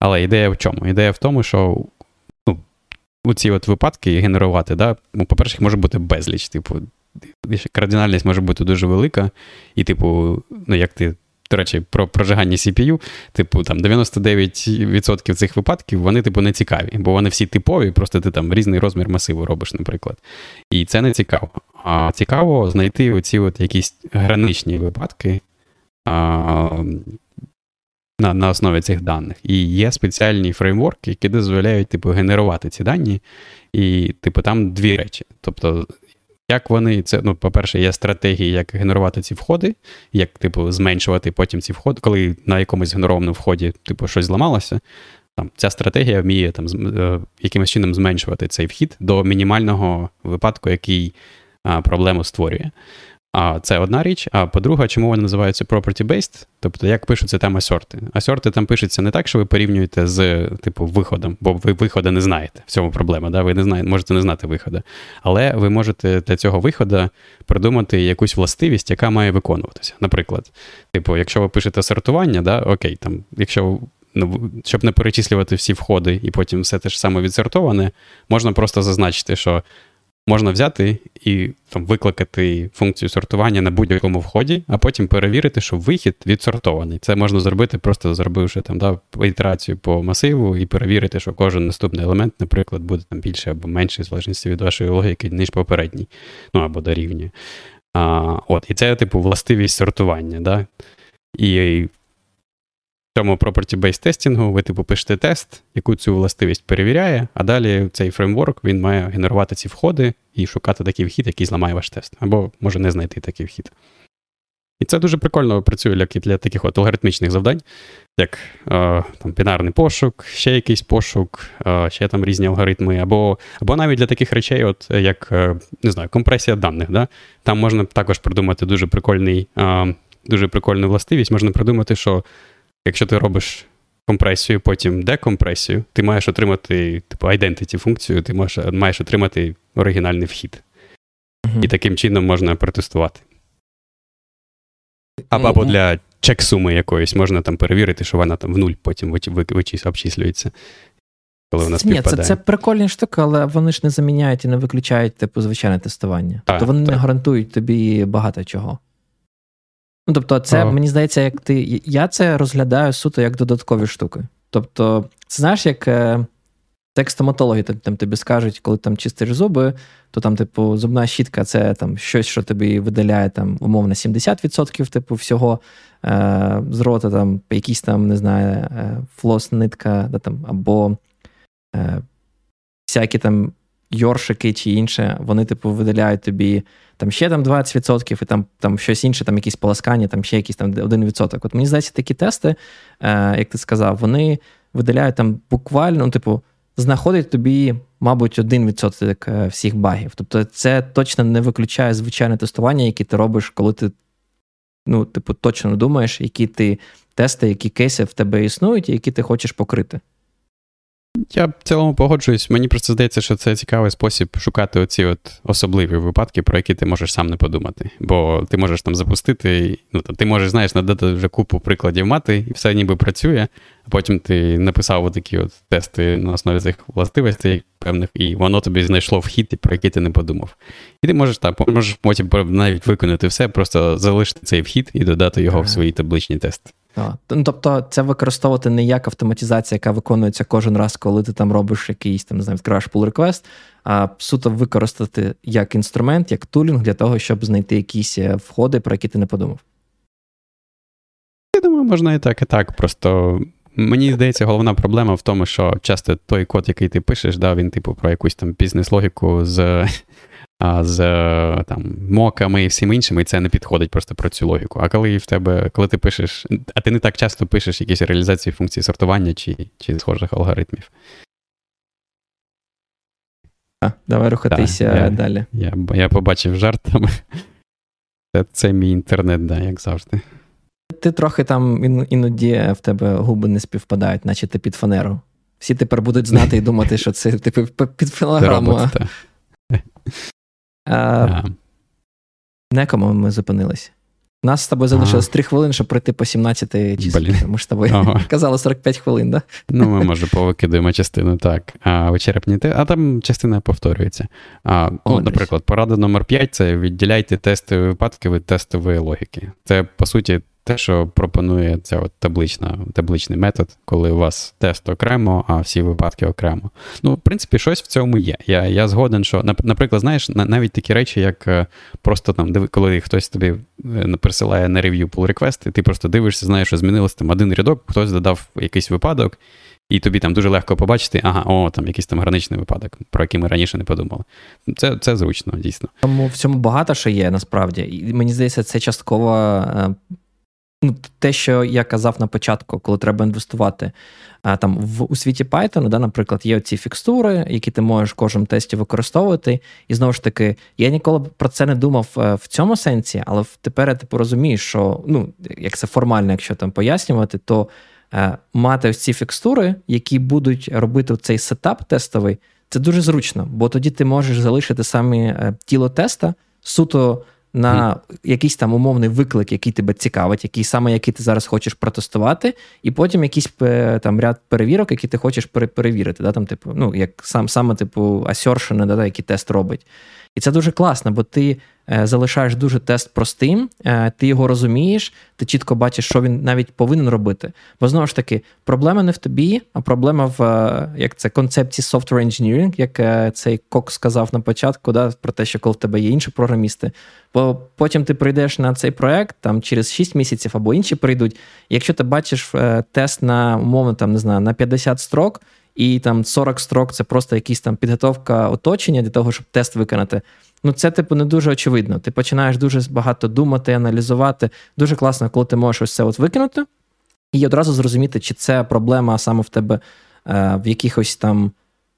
Але ідея в чому? Ідея в тому, що ну, у ці от випадки генерувати, да, ну, по-перше, їх може бути безліч. Типу, кардинальність може бути дуже велика, і, типу, ну, як ти до речі, про прожигання CPU, типу, там 99% цих випадків вони, типу, не цікаві, бо вони всі типові, просто ти там різний розмір масиву робиш, наприклад. І це не цікаво. А цікаво знайти оці от якісь граничні випадки а, на на основі цих даних. І є спеціальні фреймворки, які дозволяють типу, генерувати ці дані. І, типу, там дві речі. Тобто, як вони це, ну, по-перше, є стратегії, як генерувати ці входи, як, типу, зменшувати потім ці входи, коли на якомусь генерованому вході, типу, щось зламалося. Там, Ця стратегія вміє там, е, якимось чином зменшувати цей вхід до мінімального випадку, який а, проблему створює. А це одна річ. А по-друге, чому вони називаються property-based? Тобто, як пишуться там асорти? Асорти там пишуться не так, що ви порівнюєте з типу виходом, бо ви виходу не знаєте. В цьому проблема. Да? Ви не знаєте, можете не знати виходу. Але ви можете для цього виходу придумати якусь властивість, яка має виконуватися. Наприклад, типу, якщо ви пишете сортування, да, окей, там, якщо. Ну, щоб не перечислювати всі входи і потім все те ж саме відсортоване, можна просто зазначити, що можна взяти і там, викликати функцію сортування на будь-якому вході, а потім перевірити, що вихід відсортований. Це можна зробити, просто зробивши там да, ітерацію по масиву і перевірити, що кожен наступний елемент, наприклад, буде там більше або менше, в залежності від вашої логіки, ніж попередній, ну або дорівнює. А, от, І це, типу, властивість сортування. Да? І цьому property-based тестінгу ви, типу, пишете тест, яку цю властивість перевіряє, а далі цей фреймворк він має генерувати ці входи і шукати такий вхід, який зламає ваш тест. Або може не знайти такий вхід. І це дуже прикольно працює для для таких от алгоритмічних завдань, як е, там, бінарний пошук, ще якийсь пошук, е, ще там різні алгоритми, або або навіть для таких речей, от як е, не знаю, компресія даних. Да? Там можна також придумати дуже прикольний, е, дуже прикольну властивість. Можна придумати, що якщо ти робиш компресію, потім декомпресію, ти маєш отримати типу, identity функцію, ти маєш, маєш отримати оригінальний вхід. Mm-hmm. І таким чином можна протестувати. Або, або для чек-суми якоїсь можна там перевірити, що вона там в нуль потім обчислюється. Коли вона Ні, це це прикольні штуки, але вони ж не заміняють і не виключають типу звичайне тестування. Тобто вони так. не гарантують тобі багато чого. Ну, тобто, це, мені здається, як ти. Я це розглядаю суто як додаткові штуки. Тобто, це знаєш, як е, текстоматологи там тобі скажуть, коли там чистиш зуби, то там, типу, зубна щітка це там щось, що тобі видаляє там, умовно 70% типу, всього е, з рота, там, якісь там, не знаю, е, флос-нитка, да, там, або е, всякі там йоршики чи інше, вони, типу, видаляють тобі там ще там 20%, і там там щось інше, там якісь полоскання, там ще якийсь там 1%. От мені здається, такі тести, е, як ти сказав, вони видаляють там буквально, ну, типу, знаходить тобі, мабуть, 1% е, всіх багів. Тобто, це точно не виключає звичайне тестування, яке ти робиш, коли ти, ну, типу, точно думаєш, які ти тести, які кейси в тебе існують, і які ти хочеш покрити. Я в цілому погоджуюсь. Мені просто здається, що це цікавий спосіб шукати оці от особливі випадки, про які ти можеш сам не подумати. Бо ти можеш там запустити, ну там ти можеш, знаєш, надати вже купу прикладів мати, і все ніби працює, а потім ти написав такі от тести на основі цих властивостей певних, і воно тобі знайшло вхід, про який ти не подумав. І ти можеш так, можеш потім навіть виконати все, просто залишити цей вхід і додати його в свої табличні тести. Ну, Тобто, це використовувати не як автоматизація, яка виконується кожен раз, коли ти там робиш якийсь там, не знаю, відкриваєш pull request, а суто використати як інструмент, як тулінг для того, щоб знайти якісь е, входи, про які ти не подумав. Я думаю, можна і так, і так. Просто мені здається, головна проблема в тому, що часто той код, який ти пишеш, да, він, типу, про якусь там бізнес-логіку з з там, моками і всім іншим, і це не підходить просто про цю логіку. А коли в тебе, коли ти пишеш, а ти не так часто пишеш якісь реалізації функції сортування чи чи схожих алгоритмів. А, Давай рухатися да, я, далі. Я я побачив жарт там. Це, це мій інтернет, да, як завжди. Ти трохи там іноді в тебе губи не співпадають, наче ти під фанеру. Всі тепер будуть знати і думати, що це типу під фонограму. На якому ми зупинилися? У нас з тобою залишилось 3 хвилини, щоб пройти по 17 числі. Ми ж з тобою казали 45 хвилин, так? Да? Ну, ми, може, повикидаємо частину, так. А вичерпні те, а там частина повторюється. А, ну, Наприклад, порада номер 5 це відділяйте тестові випадки від тестової логіки. Це, по суті, те, що пропонує ця от таблична, табличний метод, коли у вас тест окремо, а всі випадки окремо. Ну, в принципі, щось в цьому є. Я я згоден, що, наприклад, знаєш, навіть такі речі, як е, просто там, коли хтось тобі е, присилає на рев'ю pull request, і ти просто дивишся, знаєш, що змінилось там один рядок, хтось додав якийсь випадок. І тобі там дуже легко побачити, ага, о, там якийсь там граничний випадок, про який ми раніше не подумали. Це це зручно, дійсно. Тому в цьому багато що є насправді. І мені здається, це частково е, ну, те, що я казав на початку, коли треба інвестувати а, там в у світі Python, да, наприклад, є ці фікстури, які ти можеш в кожному тесті використовувати. І знову ж таки, я ніколи про це не думав е, в цьому сенсі, але тепер я типу розумію, що ну, як це формально, якщо там пояснювати, то е, мати ось ці фікстури, які будуть робити цей сетап тестовий, це дуже зручно, бо тоді ти можеш залишити самі е, тіло теста суто на якийсь там умовний виклик, який тебе цікавить, який саме який ти зараз хочеш протестувати, і потім якийсь е, там ряд перевірок, які ти хочеш перевірити. Да, там, типу, ну, як сам, Саме, типу, асершени, да, який тест робить. І це дуже класно, бо ти е, залишаєш дуже тест простим, е, ти його розумієш, ти чітко бачиш, що він навіть повинен робити. Бо знову ж таки, проблема не в тобі, а проблема в е, як це концепції software engineering, як цей Кок сказав на початку, да, про те, що коли в тебе є інші програмісти. Бо потім ти прийдеш на цей проект там через 6 місяців або інші прийдуть. якщо ти бачиш тест на умовно там не знаю на 50 строк і там 40 строк це просто якась там підготовка оточення для того, щоб тест виконати. Ну, це, типу, не дуже очевидно. Ти починаєш дуже багато думати, аналізувати. Дуже класно, коли ти можеш ось це от викинути, і одразу зрозуміти, чи це проблема саме в тебе е, в якихось там,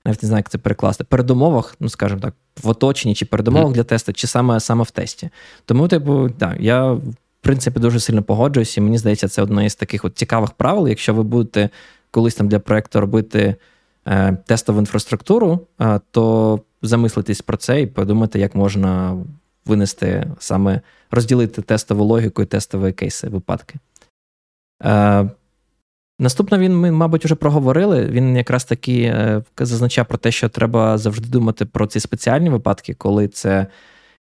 навіть не знаю, як це перекласти, передумовах, ну, скажімо так, в оточенні чи передумовах mm. для тесту, чи саме саме в тесті. Тому, типу, так, я в принципі дуже сильно погоджуюся, і мені здається, це одне із таких от цікавих правил. Якщо ви будете колись там для проекту робити е, тестову інфраструктуру, е, то замислитись про це і подумати, як можна винести саме розділити тестову логіку і тестові кейси випадки. Е, Наступно він, ми, мабуть, вже проговорили. Він якраз таки е, зазначав про те, що треба завжди думати про ці спеціальні випадки, коли це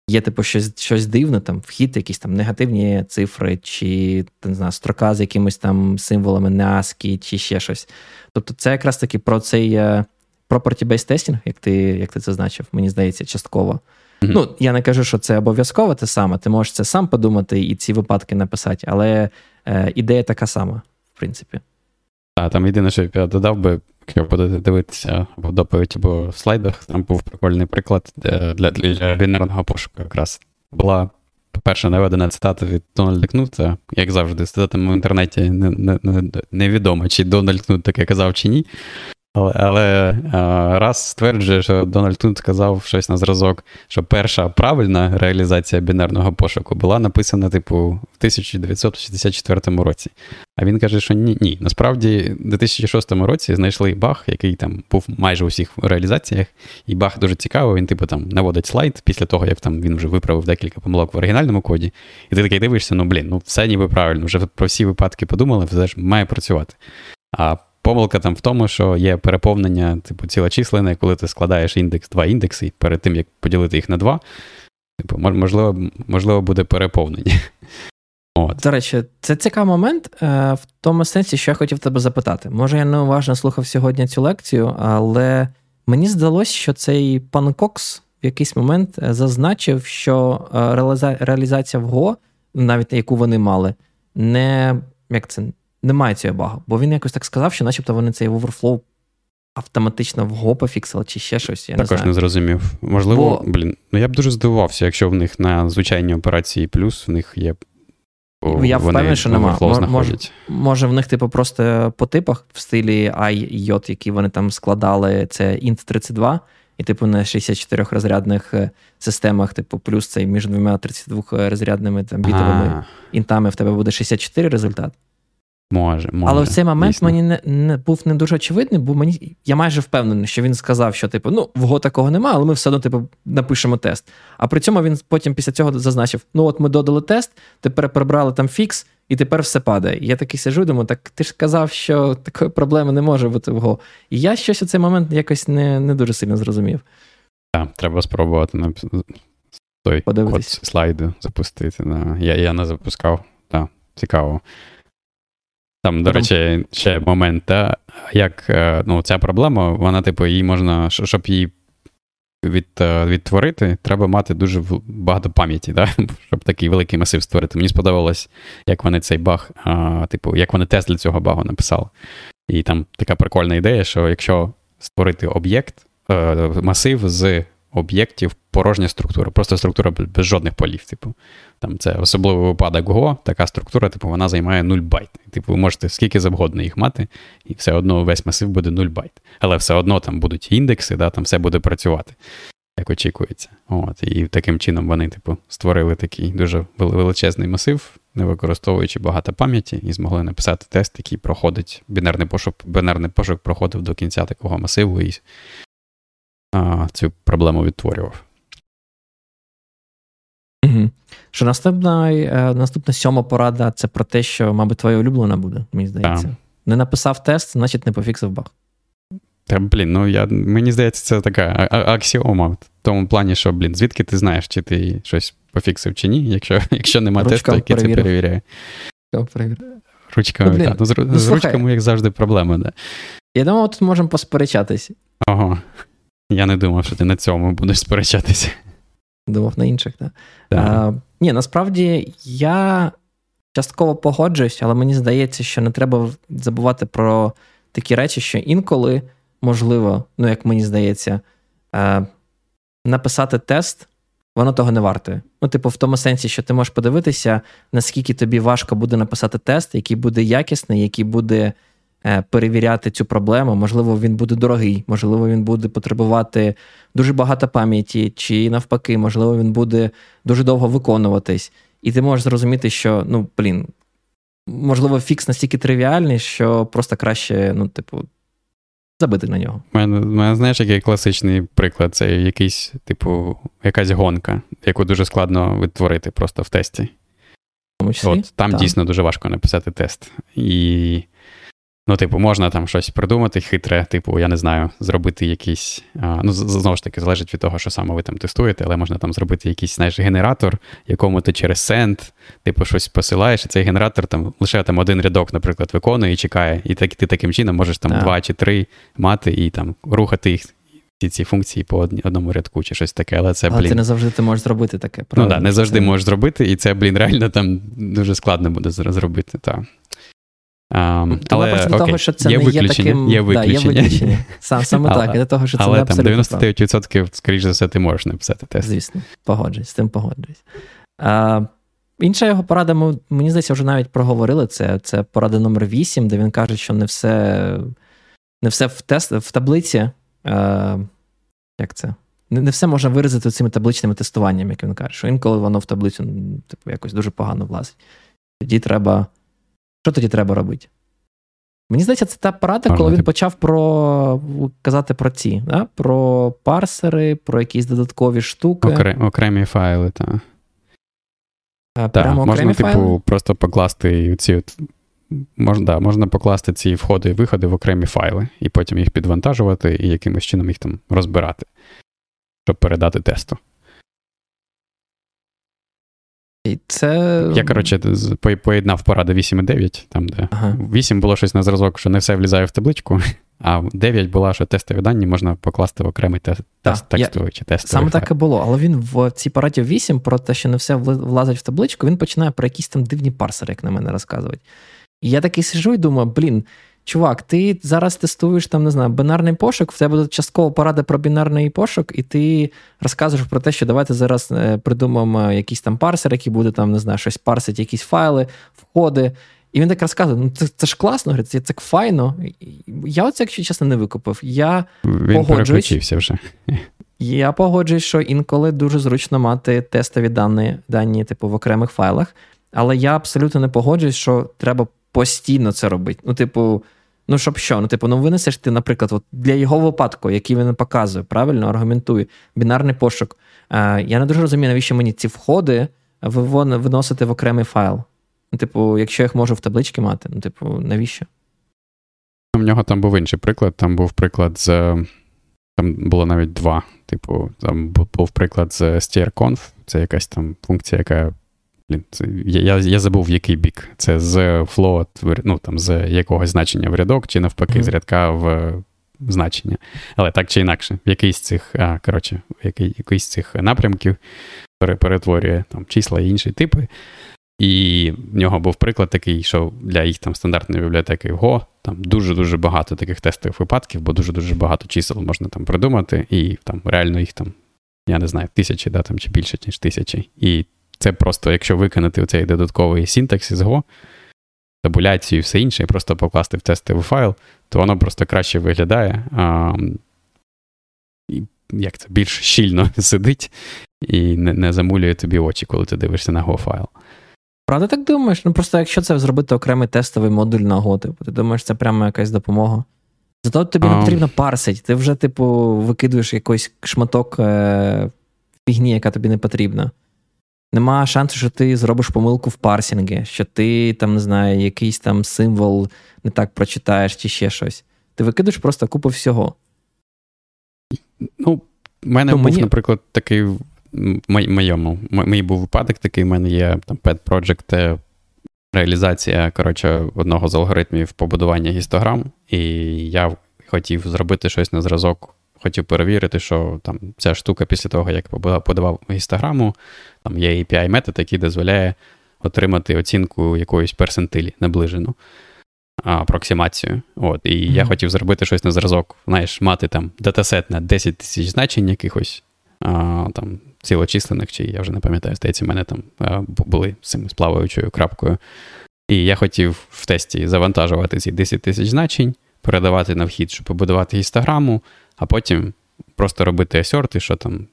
є типу щось щось дивне, там вхід, якісь там негативні цифри, чи не знаю, строка з якимись там символами NASCII, чи ще щось. Тобто, це якраз таки про цей е, property-based testing, як ти як ти зазначив, мені здається, частково. Mm-hmm. Ну, я не кажу, що це обов'язково те саме. Ти можеш це сам подумати і ці випадки написати, але е, ідея така сама, в принципі. Так, там єдине, що я додав би, якщо будете дивитися в доповідь або в слайдах, там був прикольний приклад для для, для бінарного пошуку якраз була, по-перше, наведена цитата від Дональда Кнута, як завжди, з цитатами в інтернеті невідомо, не, не чи Дональд Кнут таке казав, чи ні. Але але раз стверджує, що Дональд Тун сказав щось на зразок, що перша правильна реалізація бінарного пошуку була написана, типу, в 1964 році. А він каже, що ні, ні. Насправді, в 2006 році знайшли баг, який там був майже у всіх реалізаціях, і баг дуже цікавий. Він, типу, там наводить слайд після того, як там він вже виправив декілька помилок в оригінальному коді. І ти такий дивишся, ну блін, ну все ніби правильно, вже про всі випадки подумали, все ж має працювати. А Помилка там в тому, що є переповнення, типу, цілочислене, коли ти складаєш індекс, два індекси, і перед тим, як поділити їх на два, типу, можливо, можливо, буде переповнення. От. До речі, це цікавий момент е, в тому сенсі, що я хотів тебе запитати. Може, я неуважно слухав сьогодні цю лекцію, але мені здалося, що цей пан Кокс в якийсь момент е, зазначив, що е, реалізація в Go, навіть яку вони мали, не як це немає цього багу. Бо він якось так сказав, що начебто вони цей overflow автоматично в Go пофіксили чи ще щось. Я Також не, знаю. не зрозумів. Можливо, Бо... блін, ну я б дуже здивувався, якщо в них на звичайній операції плюс в них є. Я впевнений, що нема. Може, може, в них, типу, просто по типах в стилі I J, які вони там складали, це int 32, і, типу, на 64 розрядних е, системах, типу, плюс цей між двома 32 розрядними там бітовими інтами в тебе буде 64 результат. Може, може. Але в цей момент дійсно. мені не, не був не дуже очевидний, бо мені я майже впевнений, що він сказав, що типу, ну, в Го такого немає, але ми все одно типу, напишемо тест. А при цьому він потім після цього зазначив: ну, от ми додали тест, тепер прибрали там фікс, і тепер все падає. І я такий сижу, і думаю, так ти ж казав, що такої проблеми не може бути в Го. І я щось у цей момент якось не не дуже сильно зрозумів. Так, треба спробувати на той код слайду запустити. Да. Я я не запускав. Так, цікаво. Там, до речі, ще момент, та, як е, ну, ця проблема, вона, типу, її можна, щоб її від, е, відтворити, треба мати дуже багато пам'яті, да? щоб такий великий масив створити. Мені сподобалось, як вони цей баг, а, типу, як вони тест для цього багу написали. І там така прикольна ідея, що якщо створити об'єкт, е, масив з об'єктів порожня структура, просто структура без жодних полів. Типу, там Це особливий випадок Go, така структура, типу, вона займає 0 байт. Типу, ви можете скільки завгодно їх мати, і все одно весь масив буде 0 байт. Але все одно там будуть індекси, да, там все буде працювати, як очікується. От, І таким чином вони типу, створили такий дуже величезний масив, не використовуючи багато пам'яті, і змогли написати тест, який проходить бінарний пошук, бінарний пошук проходив до кінця такого масиву і а, цю проблему відтворював. Угу. Що наступна е, наступна сьома порада це про те, що, мабуть, твоя улюблена буде, мені здається. Yeah. Не написав тест, значить не пофіксив баг. Та, блін, ну я, мені здається, це така аксіома в тому плані, що, блін, звідки ти знаєш, чи ти щось пофіксив чи ні, якщо якщо нема тесту, який це перевіряє. Ручками, ну, так. Ну, з, ну, з ручками, як завжди, проблема, да. Я думав, тут можемо посперечатись. Ого. Я не думав, що ти на цьому будеш сперечатися. Думав на інших, так. А, Ні, насправді я частково погоджуюсь, але мені здається, що не треба забувати про такі речі, що інколи можливо, ну як мені здається, е, написати тест, воно того не вартує. Ну, типу, в тому сенсі, що ти можеш подивитися, наскільки тобі важко буде написати тест, який буде якісний, який буде перевіряти цю проблему. Можливо, він буде дорогий, можливо, він буде потребувати дуже багато пам'яті, чи навпаки, можливо, він буде дуже довго виконуватись. І ти можеш зрозуміти, що, ну, блін, можливо, фікс настільки тривіальний, що просто краще, ну, типу, забити на нього. У мене, мене знаєш, який класичний приклад це якийсь, типу, якась гонка, яку дуже складно відтворити просто в тесті. От Там так. дійсно дуже важко написати тест. І Ну, типу, можна там щось придумати хитре, типу, я не знаю, зробити якийсь. Ну, знову ж таки, залежить від того, що саме ви там тестуєте, але можна там зробити якийсь знаєш, генератор, якому ти через send, типу, щось посилаєш, і цей генератор там лише там один рядок, наприклад, виконує і чекає. І так ти таким чином можеш там два чи три мати і там рухати їх. Ці ці функції по одному рядку чи щось таке, але це але блін. це не завжди ти можеш зробити таке. правильно? Ну так, да, не завжди це... можеш зробити, і це, блін, реально там дуже складно буде зробити. так. Um, але окей, того, що це є не є таким. Є виключення. Да, є виключення. Сам, саме але, так, для того, що це але не там 99%, скоріш за все, ти можеш написати тест. Звісно, погоджуюсь, з тим погоджуюсь. А, Інша його порада, ми, мені здається, вже навіть проговорили це. Це порада номер 8, де він каже, що не все не все в тест, в таблиці. А, Як це? Не, не все можна виразити цими табличними тестуваннями, як він каже, що інколи воно в таблицю типу, якось дуже погано влазить. Тоді треба. Що тоді треба робити? Мені здається, це та порада, коли він почав про казати про ці, да? про парсери, про якісь додаткові штуки. Окрем, окремі файли, так. Так, можна, типу, просто покласти ці. от, Можна да, можна покласти ці входи і виходи в окремі файли, і потім їх підвантажувати і якимось чином їх там розбирати, щоб передати тесту. Це... Я, коротше, поєднав поради 8 і 9, там, де ага. 8 було щось на зразок, що не все влізає в табличку, а 9 була, що тестові дані можна покласти в окремий тест, тест текстовий чи тестовий. Саме так і було, але він в цій пораді 8 про те, що не все влазить в табличку, він починає про якісь там дивні парсери, як на мене розказувати. І я такий сижу і думаю, блін, чувак, ти зараз тестуєш там, не знаю, бінарний пошук, в тебе буде частково порада про бінарний пошук, і ти розказуєш про те, що давайте зараз е, придумаємо якийсь там парсер, який буде там, не знаю, щось парсить, якісь файли, входи. І він так розказує: ну це це ж класно, говорить, це так файно. Я оце, якщо чесно, не викупив. Я Він погоджуюсь. вже. Я погоджуюсь, що інколи дуже зручно мати тестові дані, дані, типу, в окремих файлах, але я абсолютно не погоджуюсь, що треба постійно це робить. Ну, типу, ну щоб що? Ну, типу, ну винесеш ти, наприклад, от для його випадку, який він показує, правильно аргументує, бінарний пошук. А, Я не дуже розумію, навіщо мені ці входи виносити в окремий файл. Ну, типу, якщо я їх можу в табличці мати, ну, типу, навіщо? У нього там був інший приклад. Там був приклад з. Там було навіть два. Типу, там був приклад з strconf, це якась там функція, яка Це, я я, забув, в який бік. Це з float, ну там з якогось значення в рядок, чи навпаки, mm-hmm. з рядка в значення. Але так чи інакше, в якийсь цих а, коротше, в який, якийсь цих напрямків перетворює там числа і інші типи. І в нього був приклад такий, що для їх там стандартної бібліотеки Go там дуже-дуже багато таких тестових випадків, бо дуже-дуже багато чисел можна там придумати, і там реально їх там, я не знаю, тисячі, да, там, чи більше, ніж тисячі. І це просто, якщо виконати цей додатковий синтакс із Go, табуляцію і все інше, і просто покласти в тестовий файл, то воно просто краще виглядає. А, і Як це більш щільно сидить і не не замулює тобі очі, коли ти дивишся на Go файл. Правда, так думаєш? Ну просто якщо це зробити окремий тестовий модуль на Go, типу, ти думаєш, це прямо якась допомога? Зато тобі не потрібно парсить, ти вже, типу, викидуєш якийсь шматок е- фігні, яка тобі не потрібна. Нема шансу, що ти зробиш помилку в парсінгі, що ти там не знаю, якийсь там символ не так прочитаєш чи ще щось. Ти викидуєш просто купу всього. Ну, в мене ну, був, мені... наприклад, такий моєму. Мій був випадок такий, в мене є там pet project, реалізація коротше, одного з алгоритмів побудування гістограм, і я хотів зробити щось на зразок. Хотів перевірити, що там ця штука після того, як подавав гістограму, там є API метод, який дозволяє отримати оцінку якоїсь персентилі наближену апроксимацію. От, І mm-hmm. я хотів зробити щось на зразок, знаєш, мати там датасет на 10 тисяч значень якихось а, там цілочислених, чи я вже не пам'ятаю, здається, в мене там а, були з цим з плаваючою крапкою. І я хотів в тесті завантажувати ці 10 тисяч значень, передавати на вхід, щоб побудувати гістограму, а потім просто робити асорти, що там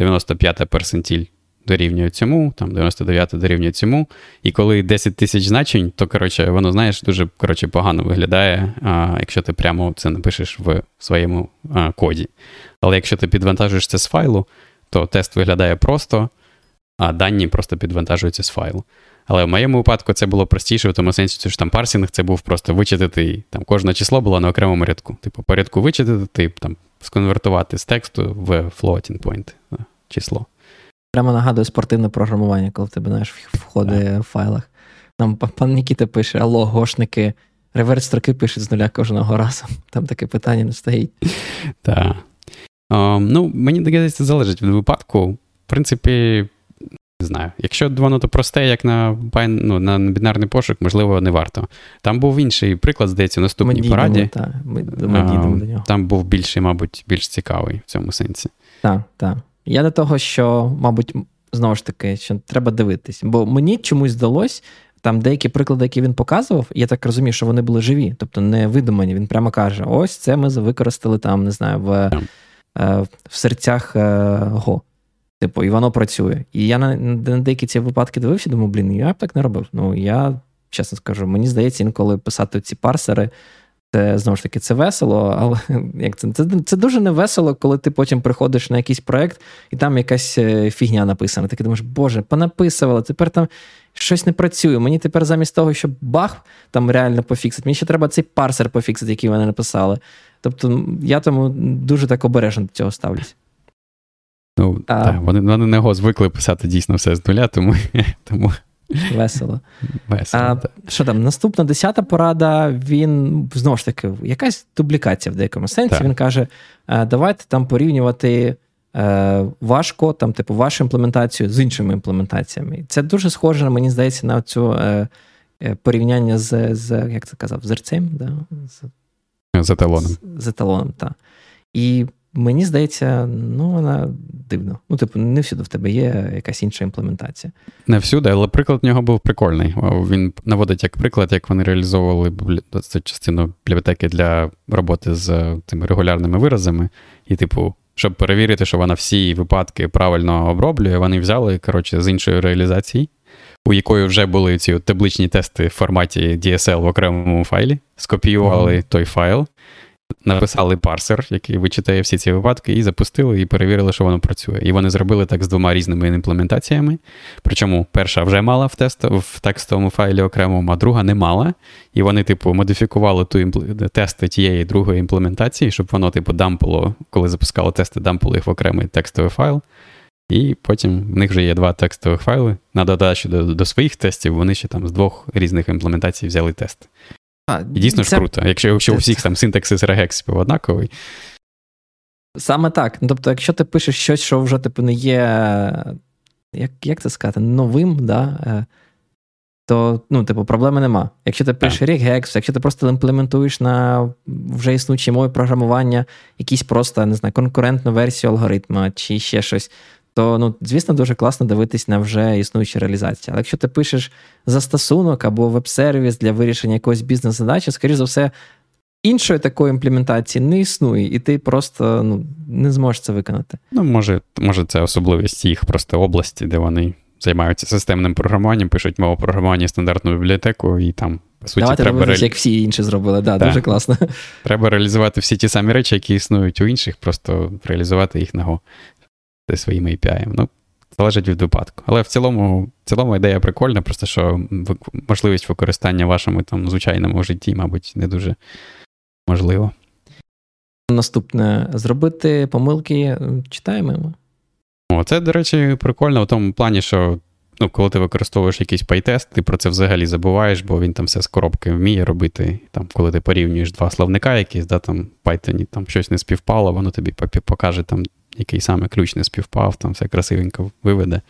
95-та персентіль дорівнює цьому, там 99 дорівнює цьому. І коли 10 тисяч значень, то коротше, воно, знаєш, дуже коротше, погано виглядає, а, якщо ти прямо це напишеш в своєму а, коді. Але якщо ти підвантажуєш це з файлу, то тест виглядає просто, а дані просто підвантажуються з файлу. Але в моєму випадку це було простіше, в тому сенсі, що там парсінг це був просто вичитати, там кожне число було на окремому рядку. Типу, по рядку вичитати, тип, там, сконвертувати з тексту в floating point число. Прямо нагадує спортивне програмування, коли в тебе знаєш, входи в файлах. Нам пан Нікіта пише: Алло, гошники, реверс строки пишуть з нуля кожного разу. Там таке питання не стоїть. Так. Ну, мені здається, залежить від випадку. В принципі, не знаю. Якщо воно то просте, як на ну, на бінарний пошук, можливо, не варто. Там був інший приклад, здається, у наступній ми пораді. Так, ми, ми дійдемо до нього. Там був більший, мабуть, більш цікавий в цьому сенсі. Так, так. Я до того, що, мабуть, знову ж таки, що треба дивитись. Бо мені чомусь здалось, там деякі приклади, які він показував, я так розумію, що вони були живі, тобто не видумані. Він прямо каже: ось це ми використали там, не знаю, в е, в серцях е, Го. Типу, і воно працює. І я на, на деякі ці випадки дивився, думаю, блін, я б так не робив. Ну, я чесно скажу, мені здається, інколи писати ці парсери це знову ж таки це весело, але як це це, це дуже невесело, коли ти потім приходиш на якийсь проект, і там якась е, фігня написана. Ти думаєш, Боже, понаписували, тепер там щось не працює. Мені тепер замість того, щоб бах там реально пофіксити, мені ще треба цей парсер пофіксити, який вони написали. Тобто я тому дуже так обережно до цього ставлюсь. Ну, а, так, Вони вони не звикли писати дійсно все з нуля, тому тому Весело. Весело. А, Що там? Наступна десята порада, він знову ж таки, якась дублікація в деякому сенсі. Так. Він каже: давайте там порівнювати е, ваш там, типу, вашу імплементацію з іншими імплементаціями. Це дуже схоже, мені здається, на цю е, е, порівняння з, з як це казав, зерцем? Да? З, з еталоном. З, з еталоном, так. І Мені здається, ну вона дивно. Ну, типу, не всюди в тебе є якась інша імплементація. Не всюди, але приклад в нього був прикольний. Він наводить як приклад, як вони реалізовували цю частину бібліотеки для роботи з цими регулярними виразами. І, типу, щоб перевірити, що вона всі випадки правильно оброблює, вони взяли коротше, з іншої реалізації, у якої вже були ці табличні тести в форматі DSL в окремому файлі, скопіювали mm-hmm. той файл написали парсер, який вичитає всі ці випадки, і запустили, і перевірили, що воно працює. І вони зробили так з двома різними імплементаціями. Причому перша вже мала в тест, в текстовому файлі окремому, а друга не мала. І вони, типу, модифікували ту імпл... тести тієї другої імплементації, щоб воно, типу, дампало, коли запускало тести, дампало їх в окремий текстовий файл. І потім в них вже є два текстових файли. На додачу до, до своїх тестів, вони ще там з двох різних імплементацій взяли тест. А, І дійсно це... ж круто, якщо якщо у всіх там синтаксис регекс однаковий. Саме так. Ну, Тобто, якщо ти пишеш щось, що вже типу, не є, як як це сказати, новим, да, е, то ну, типу, проблеми нема. Якщо ти пишеш regex, якщо ти просто імплементуєш на вже існуючій мові програмування якісь просто не знаю, конкурентну версію алгоритму чи ще щось, то, ну, звісно, дуже класно дивитись на вже існуючі реалізації. Але якщо ти пишеш застосунок або веб-сервіс для вирішення якоїсь бізнес-задачі, скоріш за все, іншої такої імплементації не існує, і ти просто ну, не зможеш це виконати. Ну, може, може, це особливість їх просто області, де вони займаються системним програмуванням, пишуть мову програмування стандартну бібліотеку, і там. По суті, Давайте треба ре... як всі інші зробили, да, так. дуже класно. Треба реалізувати всі ті самі речі, які існують у інших, просто реалізувати їх на Go своїми API. Ну, залежить від випадку. Але в цілому в цілому ідея прикольна, просто що можливість використання в вашому там звичайному житті, мабуть, не дуже можливо. Наступне зробити помилки читаємо. О, це, до речі, прикольно в тому плані, що ну, коли ти використовуєш якийсь пайтест, ти про це взагалі забуваєш, бо він там все з коробки вміє робити. Там, Коли ти порівнюєш два словника, якісь, да, там Python там щось не співпало, воно тобі покаже, там, який саме ключ не співпав, там все красивенько виведе.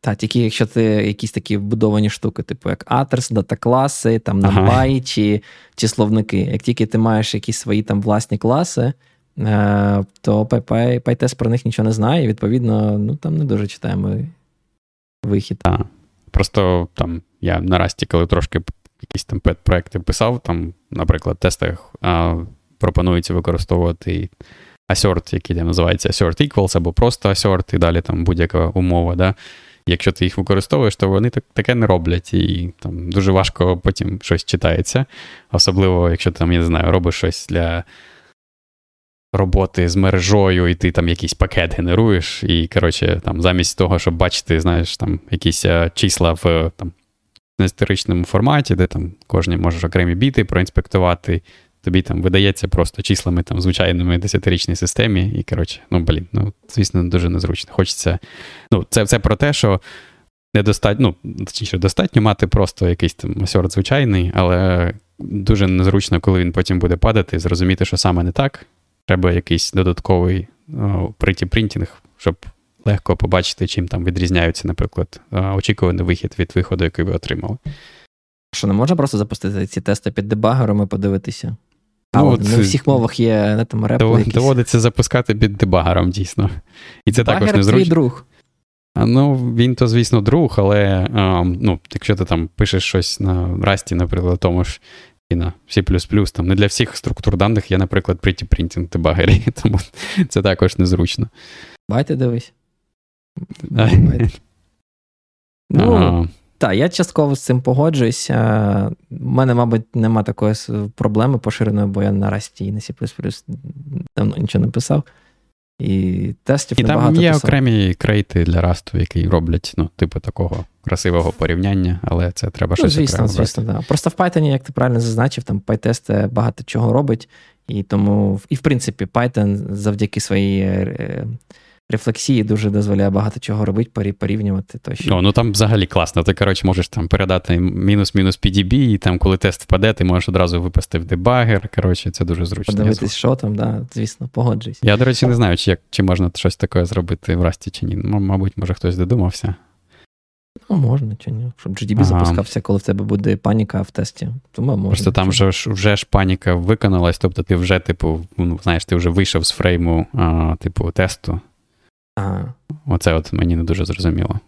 Так, тільки якщо ти якісь такі вбудовані штуки, типу як атерс, дата-класи, там NumPy ага. чи, чи словники. Як тільки ти маєш якісь свої там власні класи, е, то PyTest про них нічого не знає, і відповідно, ну там не дуже читаємо вихід. Так. Просто там я на Расті, коли трошки якісь там пет-проекти писав, там, наприклад, в тестах а, пропонується використовувати assert, який там називається assert equals, або просто assert, і далі там будь-яка умова. Да? Якщо ти їх використовуєш, то вони так, таке не роблять, і там дуже важко потім щось читається. Особливо, якщо там, я не знаю, робиш щось для роботи з мережою, і ти там якийсь пакет генеруєш, і, коротше, там, замість того, щоб бачити, знаєш, там якісь е, числа в там, історичному форматі, де там кожен можеш окремі біти проінспектувати. Тобі там видається просто числами там звичайними десятирічній системі, і, коротше, ну, блін, ну, звісно, дуже незручно. Хочеться. Ну, це це про те, що недостатньо, ну, точніше, достатньо мати просто якийсь там асорт звичайний, але дуже незручно, коли він потім буде падати, зрозуміти, що саме не так, Треба якийсь додатковий приті принтінг, щоб легко побачити, чим там відрізняються, наприклад, очікуваний вихід від виходу, який ви отримали. Що не можна просто запустити ці тести під дебагером і подивитися? А ну, от, не у всіх мовах є там репли якісь. Доводиться запускати під дебагером, дійсно. І це Дебагер також незручно. твій друг. Ну, він то, звісно, друг, але а, ну, якщо ти там пишеш щось на Расті, наприклад, тому ж і на C++, там не для всіх структур даних є, наприклад, pretty printing дебагері, тому це також незручно. Байте дивись. Ну, так, я частково з цим погоджуюсь. У мене, мабуть, нема такої проблеми поширеної, бо я на Расті і на C++ давно нічого не писав. І тестів І там є писав. окремі крейти для расту, які роблять, ну, типу, такого красивого порівняння, але це треба ну, щось звісно, окремо звісно, да. Просто в Python, як ти правильно зазначив, там PyTest багато чого робить. І тому, і в принципі, Python завдяки своїй е, рефлексії дуже дозволяє багато чого робити, порівнювати. Тощо. О, ну там взагалі класно. Ти, коротше, можеш там передати мінус-мінус PDB, і там, коли тест впаде, ти можеш одразу випасти в дебагер. Коротше, це дуже зручно. Подивитись, що там, да, звісно, погоджуюсь. Я, до речі, не знаю, чи як, чи можна щось таке зробити в Расті чи ні. Ну, Мабуть, може хтось додумався. Ну, можна чи ні. Щоб GDB ага. запускався, коли в тебе буде паніка в тесті. Тому можна. Просто там вже ж вже ж паніка виконалась, тобто ти вже, типу, ну, знаєш, ти вже вийшов з фрейму, а, типу, тесту. Ага. Оце от мені не дуже зрозуміло.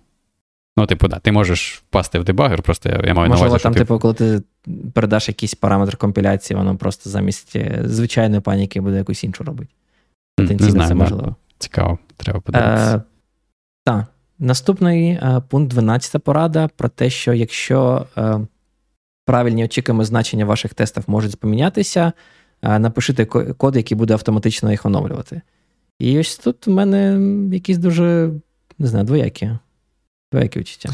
Ну, типу, да, ти можеш впасти в дебагер, просто я, я маю Можливо, на увазі, там, що типу, коли ти передаш якийсь параметр компіляції, воно просто замість е, звичайної паніки буде якусь іншу робити. Потенційно не знаю, це можливо. Цікаво, треба подивитися. Е, Так. Наступний е, пункт 12 порада про те, що якщо е, правильні очікуємо значення ваших тестів можуть помінятися, е, напишіть код, який буде автоматично їх оновлювати. І ось тут в мене якісь дуже, не знаю, двоякі. Двоякі відчуття.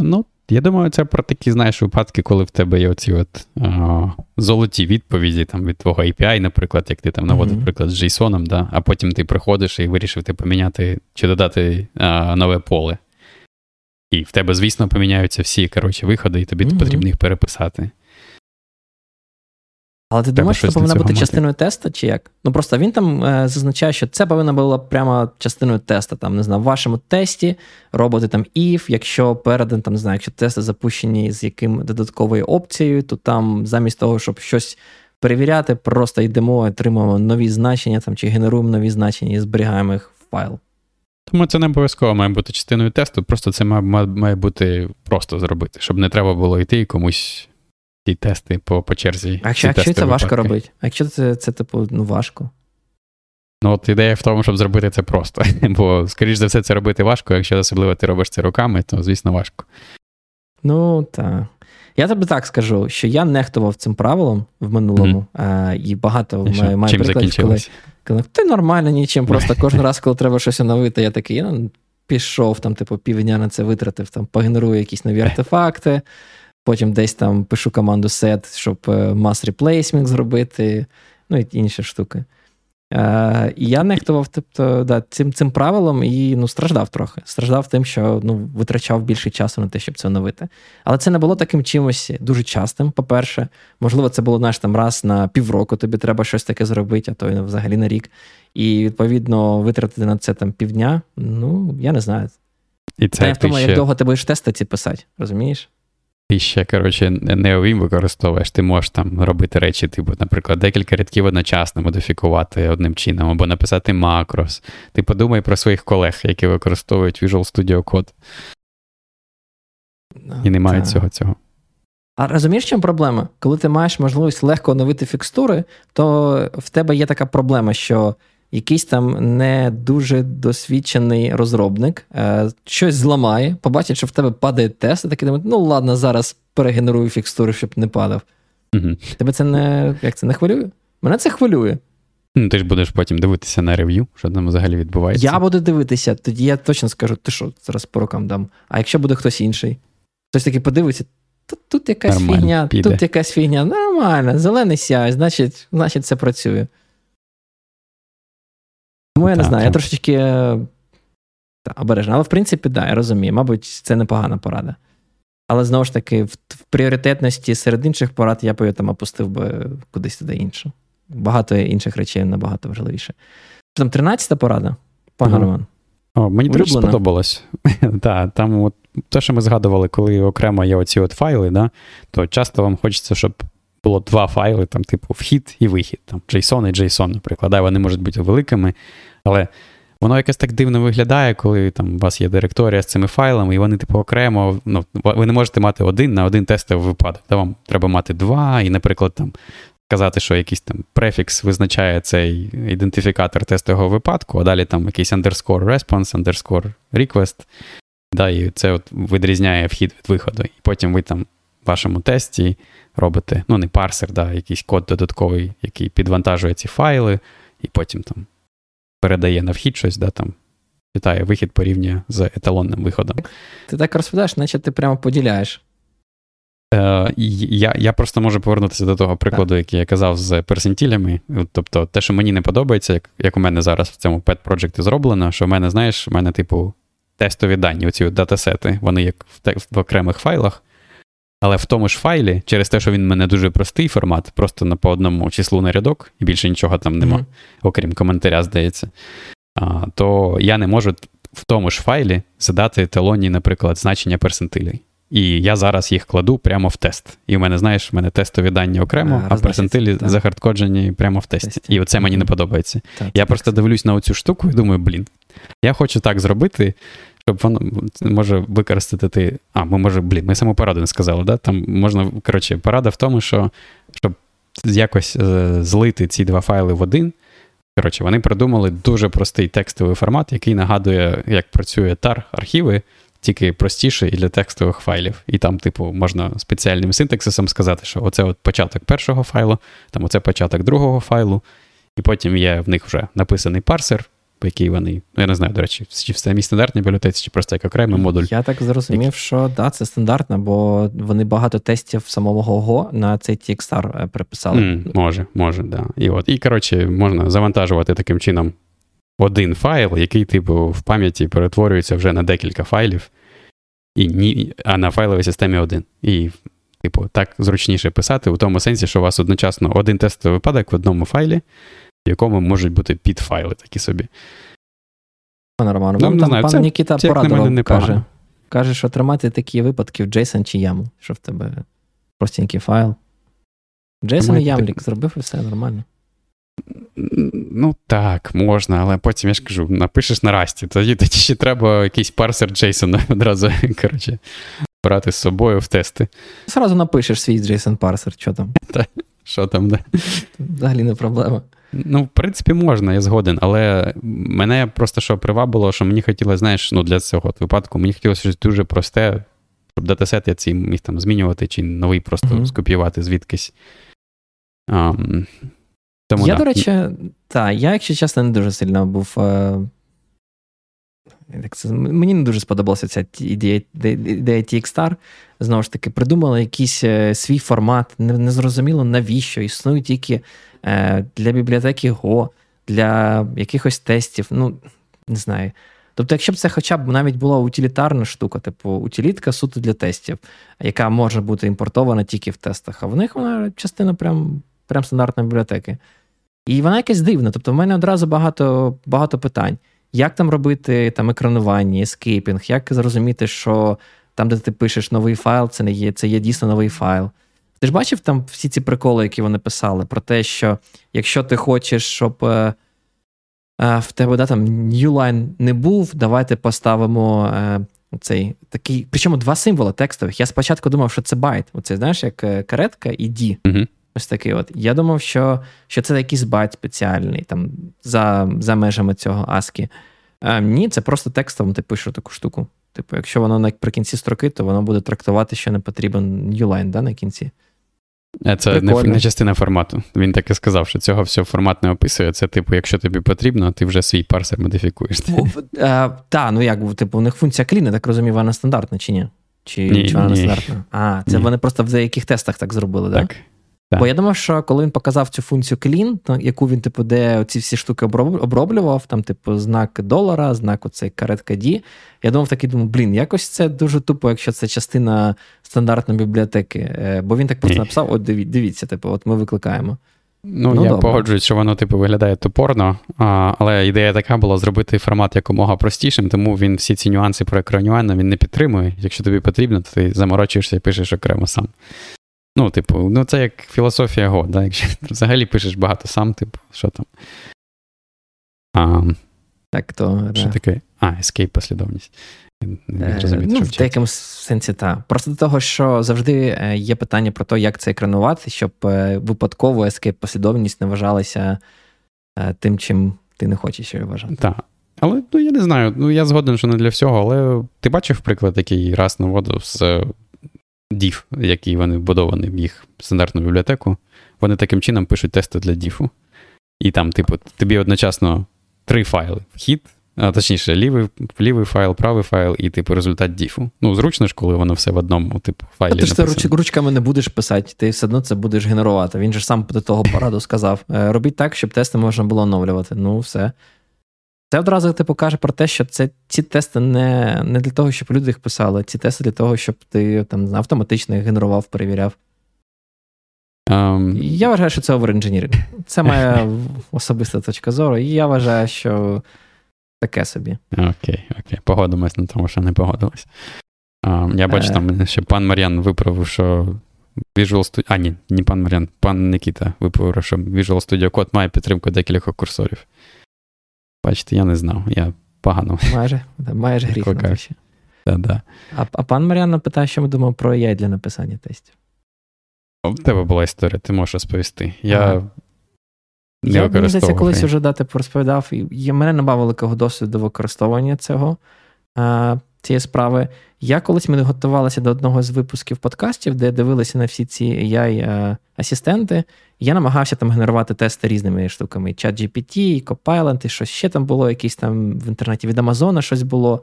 Ну, я думаю, це про такі, знаєш, випадки, коли в тебе є оці от а, золоті відповіді там, від твого API, наприклад, як ти там наводив mm-hmm. приклад з JSON, да, а потім ти приходиш і вирішив ти поміняти чи додати а, нове поле. І в тебе, звісно, поміняються всі коротше, виходи, і тобі mm-hmm. потрібно їх переписати. Але ти думаєш, що це повинна бути мати. частиною теста, чи як? Ну просто він там е, зазначає, що це повинна була прямо частиною теста. Там, не знаю, в вашому тесті робити там if, якщо передан, там, не знаю, якщо тести запущені з яким додатковою опцією, то там замість того, щоб щось перевіряти, просто йдемо, отримуємо нові значення там, чи генеруємо нові значення і зберігаємо їх в файл. Тому це не обов'язково має бути частиною тесту, просто це має, має бути просто зробити, щоб не треба було йти і комусь ті тести по по черзі. А якщо, якщо це важко робити? А якщо це, це типу, ну, важко? Ну, от ідея в тому, щоб зробити це просто. Бо, скоріш за все, це робити важко, якщо особливо ти робиш це руками, то, звісно, важко. Ну, так. Я тобі так скажу, що я нехтував цим правилом в минулому, mm-hmm. а, і багато і має, має прикладів, коли, коли ти нормально нічим, просто кожен раз, коли треба щось оновити, я такий, ну, пішов, там, типу, півдня на це витратив, там, погенерую якісь нові артефакти. Потім десь там пишу команду set, щоб е, mass replacement зробити. ну і інші штуки. Е, І я нехтував тобто, да, цим цим правилом і ну, страждав трохи. Страждав тим, що ну, витрачав більше часу на те, щоб це оновити. Але це не було таким чимось дуже частим, по-перше. Можливо, це було знаєш, там раз на півроку тобі треба щось таке зробити, а то й взагалі на рік. І відповідно витратити на це там півдня. Ну, я не знаю. І це в тому, ще... як довго ти будеш тести ці писати, розумієш? Ти ще, коротше, не OVIM використовуєш, ти можеш там робити речі, типу, наприклад, декілька рядків одночасно модифікувати одним чином, або написати макрос. Ти подумай про своїх колег, які використовують Visual Studio Code. І не мають цього цього. А розумієш, чим проблема? Коли ти маєш можливість легко оновити фікстури, то в тебе є така проблема, що якийсь там не дуже досвідчений розробник е, щось зламає, побачить, що в тебе падає тест, і такий думає, ну ладно, зараз перегенерую фікстури, щоб не падав. Угу. Тебе це не як це не хвилює? Мене це хвилює. Ну, Ти ж будеш потім дивитися на рев'ю, що там взагалі відбувається. Я буду дивитися, тоді я точно скажу, ти що, зараз по рукам дам. А якщо буде хтось інший, хтось таки подивиться, тут тут якась Нормально, фігня, піде. тут якась фігня, нормально, зелений сяй, значить, значить, це працює. Тому я не знаю, я трошечки та, обережно. Але в принципі, так, да, я розумію. Мабуть, це непогана порада. Але знову ж таки, в, в пріоритетності серед інших порад я б його там опустив би кудись туди інше. Багато інших речей набагато важливіше. Там 13-та порада, пане mm. Роман. О, Мені дуже сподобалось. Так, там от те, що ми згадували, коли окремо є оці от файли, да, то часто вам хочеться, щоб було два файли, там, типу, вхід і вихід. Там JSON і JSON, наприклад. Да, Вони можуть бути великими, але воно якось так дивно виглядає, коли там у вас є директорія з цими файлами, і вони, типу, окремо. ну, Ви не можете мати один на один тестовий випадок. Да, Вам треба мати два, і, наприклад, там. Казати, що якийсь там префікс визначає цей ідентифікатор тестового випадку, а далі там якийсь underscore response, underscore request, да, і це от відрізняє вхід від виходу. І потім ви там вашому тесті робите, ну, не парсер, да, якийсь код додатковий, який підвантажує ці файли, і потім там передає на вхід щось, да, там, читає вихід порівнює з еталонним виходом. Ти так розповідаєш, наче ти прямо поділяєш. Е, Я я просто можу повернутися до того прикладу, так. який я казав з персентілями. Тобто, те, що мені не подобається, як як у мене зараз в цьому pet проджекті зроблено, що в мене, знаєш, в мене, типу, тестові дані, оці датасети, вони як в, в окремих файлах. Але в тому ж файлі, через те, що він в мене дуже простий формат, просто на по одному числу на рядок, і більше нічого там нема, mm-hmm. окрім коментаря, здається, а, то я не можу в тому ж файлі задати еталонні, наприклад, значення персентилей. І я зараз їх кладу прямо в тест. І в мене, знаєш, в мене тестові дані окремо, а, а персентилі так. захардкоджені прямо в тесті. Тесті. І оце мені не подобається. Так, я так, просто дивлюсь на оцю штуку і думаю, блін, я хочу так зробити, щоб воно може використати ти. А, ми може, блін, ми саму пораду не сказали, да? Там можна, коротше, порада в тому, що щоб якось е, злити ці два файли в один. Коротше, вони придумали дуже простий текстовий формат, який нагадує, як працює tar архіви, тільки простіший для текстових файлів. І там, типу, можна спеціальним синтаксисом сказати, що оце от початок першого файлу, там оце початок другого файлу, і потім є в них вже написаний парсер, по якій вони, ну я не знаю, до речі, чи в самій стандартній бібліотеці, чи просто як окремий модуль. Я так зрозумів, як... що да, це стандартно, бо вони багато тестів самого Go на цей TXR е, приписали. Mm, може, може, да. І от, і коротше, можна завантажувати таким чином один файл, який, типу, в пам'яті перетворюється вже на декілька файлів, і ні, а на файловій системі один. І, типу, так зручніше писати, у тому сенсі, що у вас одночасно один тестовий випадок в одному файлі в якому можуть бути підфайли такі собі. Пане Роман, ну, там пан це, Нікіта це, порадував, каже, каже, що тримати такі випадки в JSON чи YAML, що в тебе простенький файл. JSON і YAML зробив і все нормально. Ну так, можна, але потім я ж кажу, напишеш на расті, тоді тоді ще треба якийсь парсер JSON одразу коротше, брати з собою в тести. Зразу напишеш свій JSON парсер, що там. Що там, да? Взагалі не проблема. Ну, в принципі, можна, я згоден, але мене просто що привабило, що мені хотілося, знаєш, ну, для цього випадку, мені хотілося щось дуже просте, щоб датасет я цей міг там змінювати, чи новий просто mm-hmm. скопіювати звідкись. Um, тому, Я, да. до речі, так, я, якщо чесно, не дуже сильно був. Е... Мені не дуже сподобалася ця ідея ідея TXStar. Знову ж таки, придумали якийсь е, свій формат, незрозуміло навіщо. Існують тільки е, для бібліотеки Go, для якихось тестів. Ну, не знаю. Тобто, якщо б це хоча б навіть була утилітарна штука, типу утилітка суто для тестів, яка може бути імпортована тільки в тестах, а в них вона частина прям, прям стандартної бібліотеки. І вона якась дивна. Тобто, в мене одразу багато багато питань. Як там робити там екранування, ескейпінг, як зрозуміти, що там, де ти пишеш новий файл, це не є, це є дійсно новий файл. Ти ж бачив там всі ці приколи, які вони писали, про те, що якщо ти хочеш, щоб е, е, в тебе да, там Newline не був, давайте поставимо е, цей такий. Причому два символи текстових. Я спочатку думав, що це байт. Оце, знаєш, як е, каретка і D. Угу. Ось такий от. Я думав, що що це якийсь байт спеціальний там за за межами цього ASCII. А, Ні, це просто текстом ти пишеш таку штуку. Типу, якщо воно наприкінці строки, то воно буде трактувати, що не потрібен newline да, на кінці. Е, це не, не частина формату. Він так і сказав, що цього всього формат не описує. Це, типу, якщо тобі потрібно, ти вже свій парсер модифікуєш. Так, ну як, типу, у них функція кліна, так розумію, вона стандартна чи ні? Чи, ні, вона не стандартна? А, це ні. вони просто в деяких тестах так зробили, так? Так. Так. Бо я думав, що коли він показав цю функцію clean, яку він, типу, де ці всі штуки оброблював, там, типу, знак долара, знак оцей каретка D, я думав такий, думаю, блін, якось це дуже тупо, якщо це частина стандартної бібліотеки. Е, бо він так просто написав: от дивіться, типу, от ми викликаємо. Ну, ну я добре. погоджуюсь, що воно типу виглядає тупорно, а, але ідея така була зробити формат якомога простішим, тому він всі ці нюанси про екранювання він не підтримує. Якщо тобі потрібно, то ти заморочуєшся і пишеш окремо сам. Ну, типу, ну це як філософія Го, да? якщо ти взагалі пишеш багато сам, типу, що там. А, Так, то. Що да. таке? А, escape послідовність. Не розумію, ну, В деякому сенсі, так. Просто до того, що завжди е, є питання про те, як це екранувати, щоб е, випадково escape послідовність не вважалася е, тим, чим ти не хочеш її вважати. Так. Але ну, я не знаю, ну я згоден, що не для всього, але ти бачив приклад, який раз наводив з div, який вони вбудовані в їх стандартну бібліотеку, вони таким чином пишуть тести для діфу. І там, типу, тобі одночасно три файли: вхід, а точніше, лівий лівий файл, правий файл, і типу результат діфу. Ну, зручно ж, коли воно все в одному, типу, файлі. А ти ж це ручками не будеш писати, ти все одно це будеш генерувати. Він же сам до того пораду сказав: «Е, робіть так, щоб тести можна було оновлювати. Ну, все. Це одразу типу, каже про те, що це ці тести не не для того, щоб люди їх писали, ці тести для того, щоб ти там автоматично їх генерував, перевіряв. Um... Я вважаю, що це оверінженіринг. Це моя особиста точка зору, і я вважаю, що таке собі. Окей, окей. Погодимось на тому, що не погодились. Um, я бачу, там ще пан Мар'ян виправив, що Visual Studio. А, ні, не пан Мар'ян, пан Никіта виправив, що Visual Studio Code має підтримку декількох курсорів. Бачите, я не знав. Я погано. Майже майже гріх. Да-да. А а пан Маріан питає, що ми думаємо про AI для написання тестів. У тебе була історія, ти можеш розповісти. Я ага. не Я здається, колись вже дати порозповідав. І мене нема великого досвіду використовування цього. А, цієї справи. Я колись ми готувалися до одного з випусків подкастів, де дивилися на всі ці AI-асистенти. Я намагався там генерувати тести різними штуками. Чат GPT, Copilot, і щось ще там було, якісь там в інтернеті від Амазона щось було,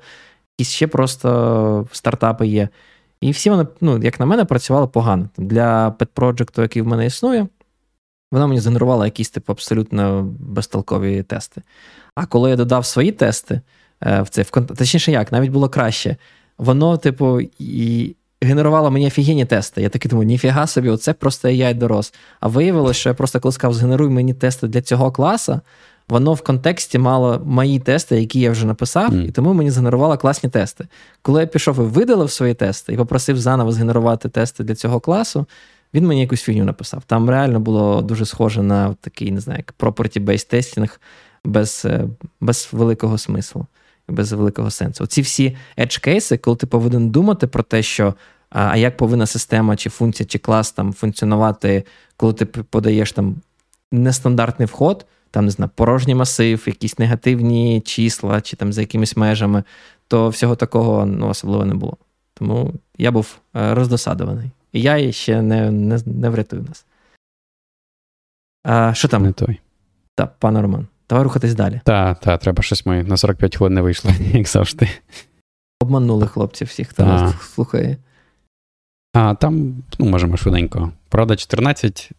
якісь ще просто стартапи є. І всі вони, ну, як на мене, працювали погано. Для project який в мене існує, вона мені згенерувала якісь типу абсолютно безтолкові тести. А коли я додав свої тести, Е, в це в точніше, як навіть було краще. Воно, типу, і генерувало мені офігенні тести. Я такий думаю, ніфіга собі, оце просто я й дорос. А виявилося, що я просто коли сказав, згенеруй мені тести для цього класу, воно в контексті мало мої тести, які я вже написав, mm. і тому мені згенерувало класні тести. Коли я пішов і видалив свої тести і попросив заново згенерувати тести для цього класу, він мені якусь фігню написав. Там реально було дуже схоже на такий, не знаю, як property-based тестінг без, е, без великого смислу без великого сенсу. Ці всі edge кейси, коли ти повинен думати про те, що а як повинна система, чи функція, чи клас там функціонувати, коли ти подаєш там нестандартний вход, там не знаю, порожній масив, якісь негативні числа, чи там за якимись межами, то всього такого ну, особливо не було. Тому я був е, роздосадований. І я ще не не, не врятую нас. А, Що там? Не той. Так, пане Роман. Давай рухатись далі. Так, так, треба щось ми на 45 хвилин не вийшло, як завжди. Обманули хлопців всіх, хто нас слухає. А там, ну, можемо швиденько. Правда, 14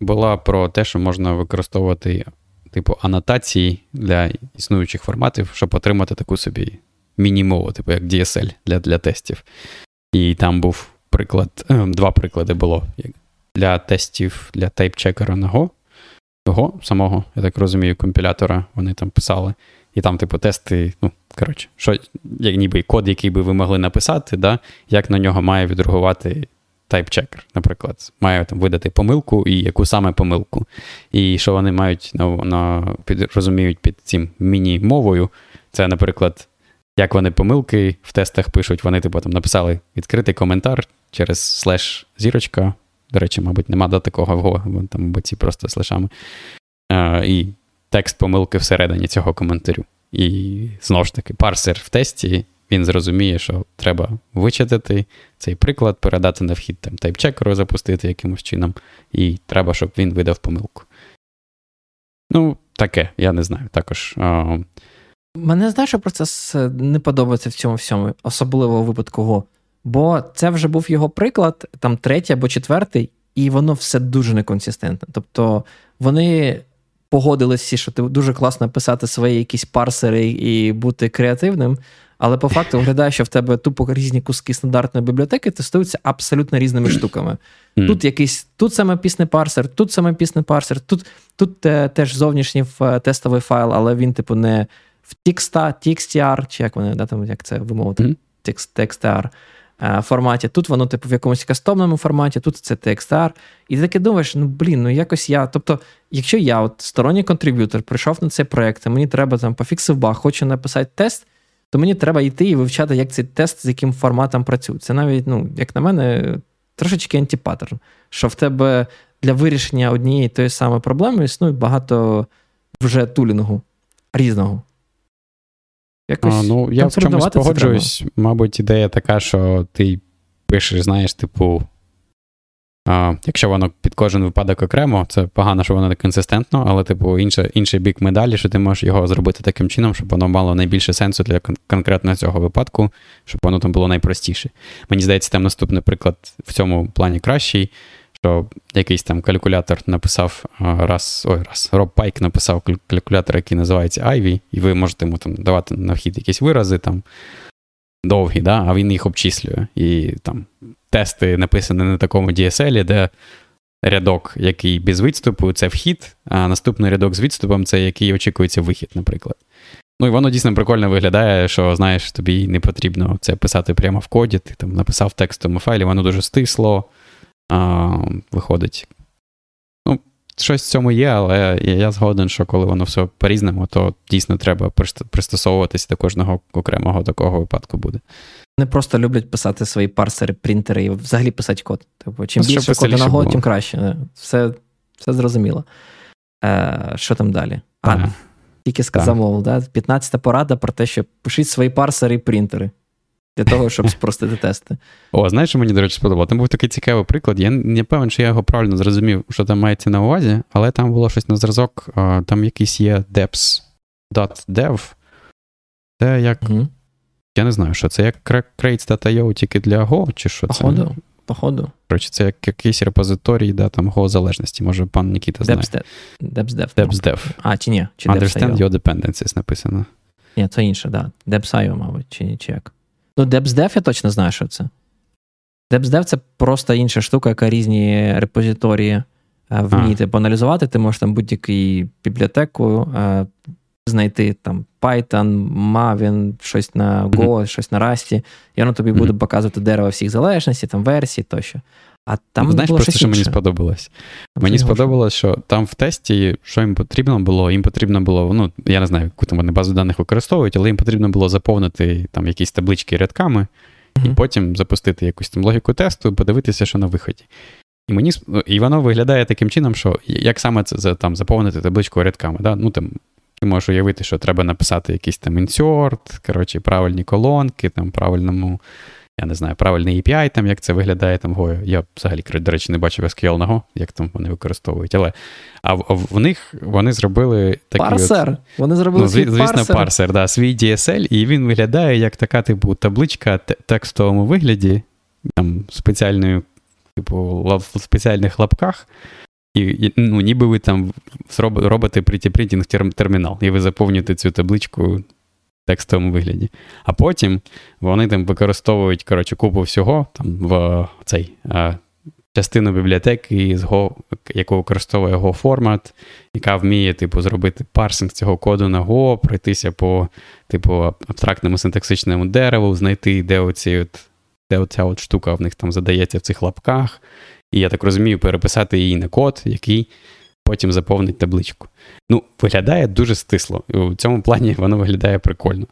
була про те, що можна використовувати, типу, анотації для існуючих форматів, щоб отримати таку собі міні-мову, типу як DSL для для тестів. І там був приклад, ем, два приклади було для тестів для тайп-чекера на Go. Go самого, я так розумію, компілятора вони там писали. І там, типу, тести, ну, коротше, що, як ніби код, який би ви могли написати, да, як на нього має відреагувати type checker, наприклад, має там видати помилку і яку саме помилку. І що вони мають на, на під, розуміють під цим міні-мовою, це, наприклад, як вони помилки в тестах пишуть, вони, типу, там написали відкритий коментар через слеш зірочка. До речі, мабуть, нема до такого в Go, там, мабуть, ці просто слешами. А, І текст помилки всередині цього коментарю. І знову ж таки, парсер в тесті він зрозуміє, що треба вичитати цей приклад, передати на вхід там тайпчекеру, запустити якимось чином, і треба, щоб він видав помилку. Ну, таке, я не знаю. Також. А... Мене знаєш, що процес не подобається в цьому всьому, особливо у випадку Го. Бо це вже був його приклад, там третій або четвертий, і воно все дуже неконсистентне. Тобто вони погодились всі, що ти дуже класно писати свої якісь парсери і бути креативним. Але по факту виглядає, що в тебе тупо різні куски стандартної бібліотеки тестуються абсолютно різними штуками. Тут якийсь тут саме пісний парсер, тут саме пісний парсер, тут тут те, теж зовнішній тестовий файл, але він, типу, не в TXT, TXTR, чи як вони да, там, як це вимовити. TXTR форматі. Тут воно, типу, в якомусь кастомному форматі, тут це TXTR. І ти таки думаєш, ну блін, ну якось я. Тобто, якщо я, от сторонній контриб'ютор, прийшов на цей проект, і мені треба там пофіксив баг, хочу написати тест то мені треба йти і вивчати, як цей тест, з яким форматом працює. Це навіть, ну, як на мене, трошечки антипаттерн, що в тебе для вирішення однієї тої самої проблеми існує багато вже тулінгу різного. Якось а, ну, Я в чомусь погоджуюсь, мабуть, ідея така, що ти пишеш, знаєш, типу, а, Якщо воно під кожен випадок окремо, це погано, що воно не консистентно, але, типу, інше, інший бік медалі, що ти можеш його зробити таким чином, щоб воно мало найбільше сенсу для кон- конкретно цього випадку, щоб воно там було найпростіше. Мені здається, там наступний приклад в цьому плані кращий, що якийсь там калькулятор написав раз, ой, раз, Роб Пайк написав калькулятор, який називається Ivy, і ви можете йому там давати на вхід якісь вирази там довгі, да, а він їх обчислює. І там тести написані на такому DSL, де рядок, який без відступу, це вхід, а наступний рядок з відступом це який очікується вихід, наприклад. Ну і воно дійсно прикольно виглядає, що, знаєш, тобі не потрібно це писати прямо в коді, ти там написав текстовому файлі, воно дуже стисло а, виходить щось в цьому є, але я згоден, що коли воно все по-різному, то дійсно треба пристосовуватись до кожного окремого такого випадку буде. Вони просто люблять писати свої парсери, принтери і взагалі писати код. Тобто, чим більше коду на Go, тим краще. Все все зрозуміло. Е, Що там далі? А, тільки сказав, да? 15-та порада про те, що пишіть свої парсери і принтери для того, щоб спростити тести. О, знаєш, що мені, до речі, сподобалося? Там був такий цікавий приклад. Я не певен, що я його правильно зрозумів, що там мається на увазі, але там було щось на зразок, там якийсь є deps.dev. Це як. Я не знаю, що це як crates.io тільки для Go, чи що Походу. це? Походу. Коротше, це як якийсь репозиторій, да, там Go залежності, може пан Нікіта знає. DepsDev. DepsDev. А, чи ні? Чи Understand your dependencies написано. Ні, це інше, так. Да. Deps.io, мабуть, чи, чи як. Ну, DebsDev я точно знаю, що це. DebsDev це просто інша штука, яка різні репозиторії е, вміти поаналізувати. Ти можеш там будь-яку бібліотеку е, знайти там Python, Maven, щось на Go, mm-hmm. щось на Rust, і воно тобі mm-hmm. буде показувати дерево всіх залежностей, там версій тощо. А там Знаєш, було просто що мені сподобалось? Мені сподобалось, що там в тесті, що їм потрібно було, їм потрібно було, ну, я не знаю, яку там вони базу даних використовують, але їм потрібно було заповнити там якісь таблички рядками, mm-hmm. і потім запустити якусь там логіку тесту, подивитися, що на виході. І мені і воно виглядає таким чином, що як саме це там заповнити табличку рядками. Да? Ну, там, Ти можеш уявити, що треба написати якийсь там insert, коротше, правильні колонки, там правильному я не знаю, правильний API, там, як це виглядає там Go. Я взагалі, до речі, не бачив SQL на Go, як там вони використовують. Але а в, в них вони зробили такий. Парсер. От, вони зробили ну, свій звісно, парсер. парсер, да, свій DSL, і він виглядає як така, типу, табличка в текстовому вигляді, там, спеціальною, типу, в спеціальних лапках. І, ну, ніби ви там робите pretty термінал, і ви заповнюєте цю табличку текстовому вигляді. А потім вони там використовують коротше, купу всього там в цей а, частину бібліотеки, з Go, яку використовує Go формат, яка вміє типу, зробити парсинг цього коду на Go, пройтися по типу, абстрактному синтаксичному дереву, знайти, де оці от, де оця от штука в них там задається в цих лапках. І я так розумію, переписати її на код, який потім заповнить табличку. Ну, виглядає дуже стисло. У цьому плані воно виглядає прикольно.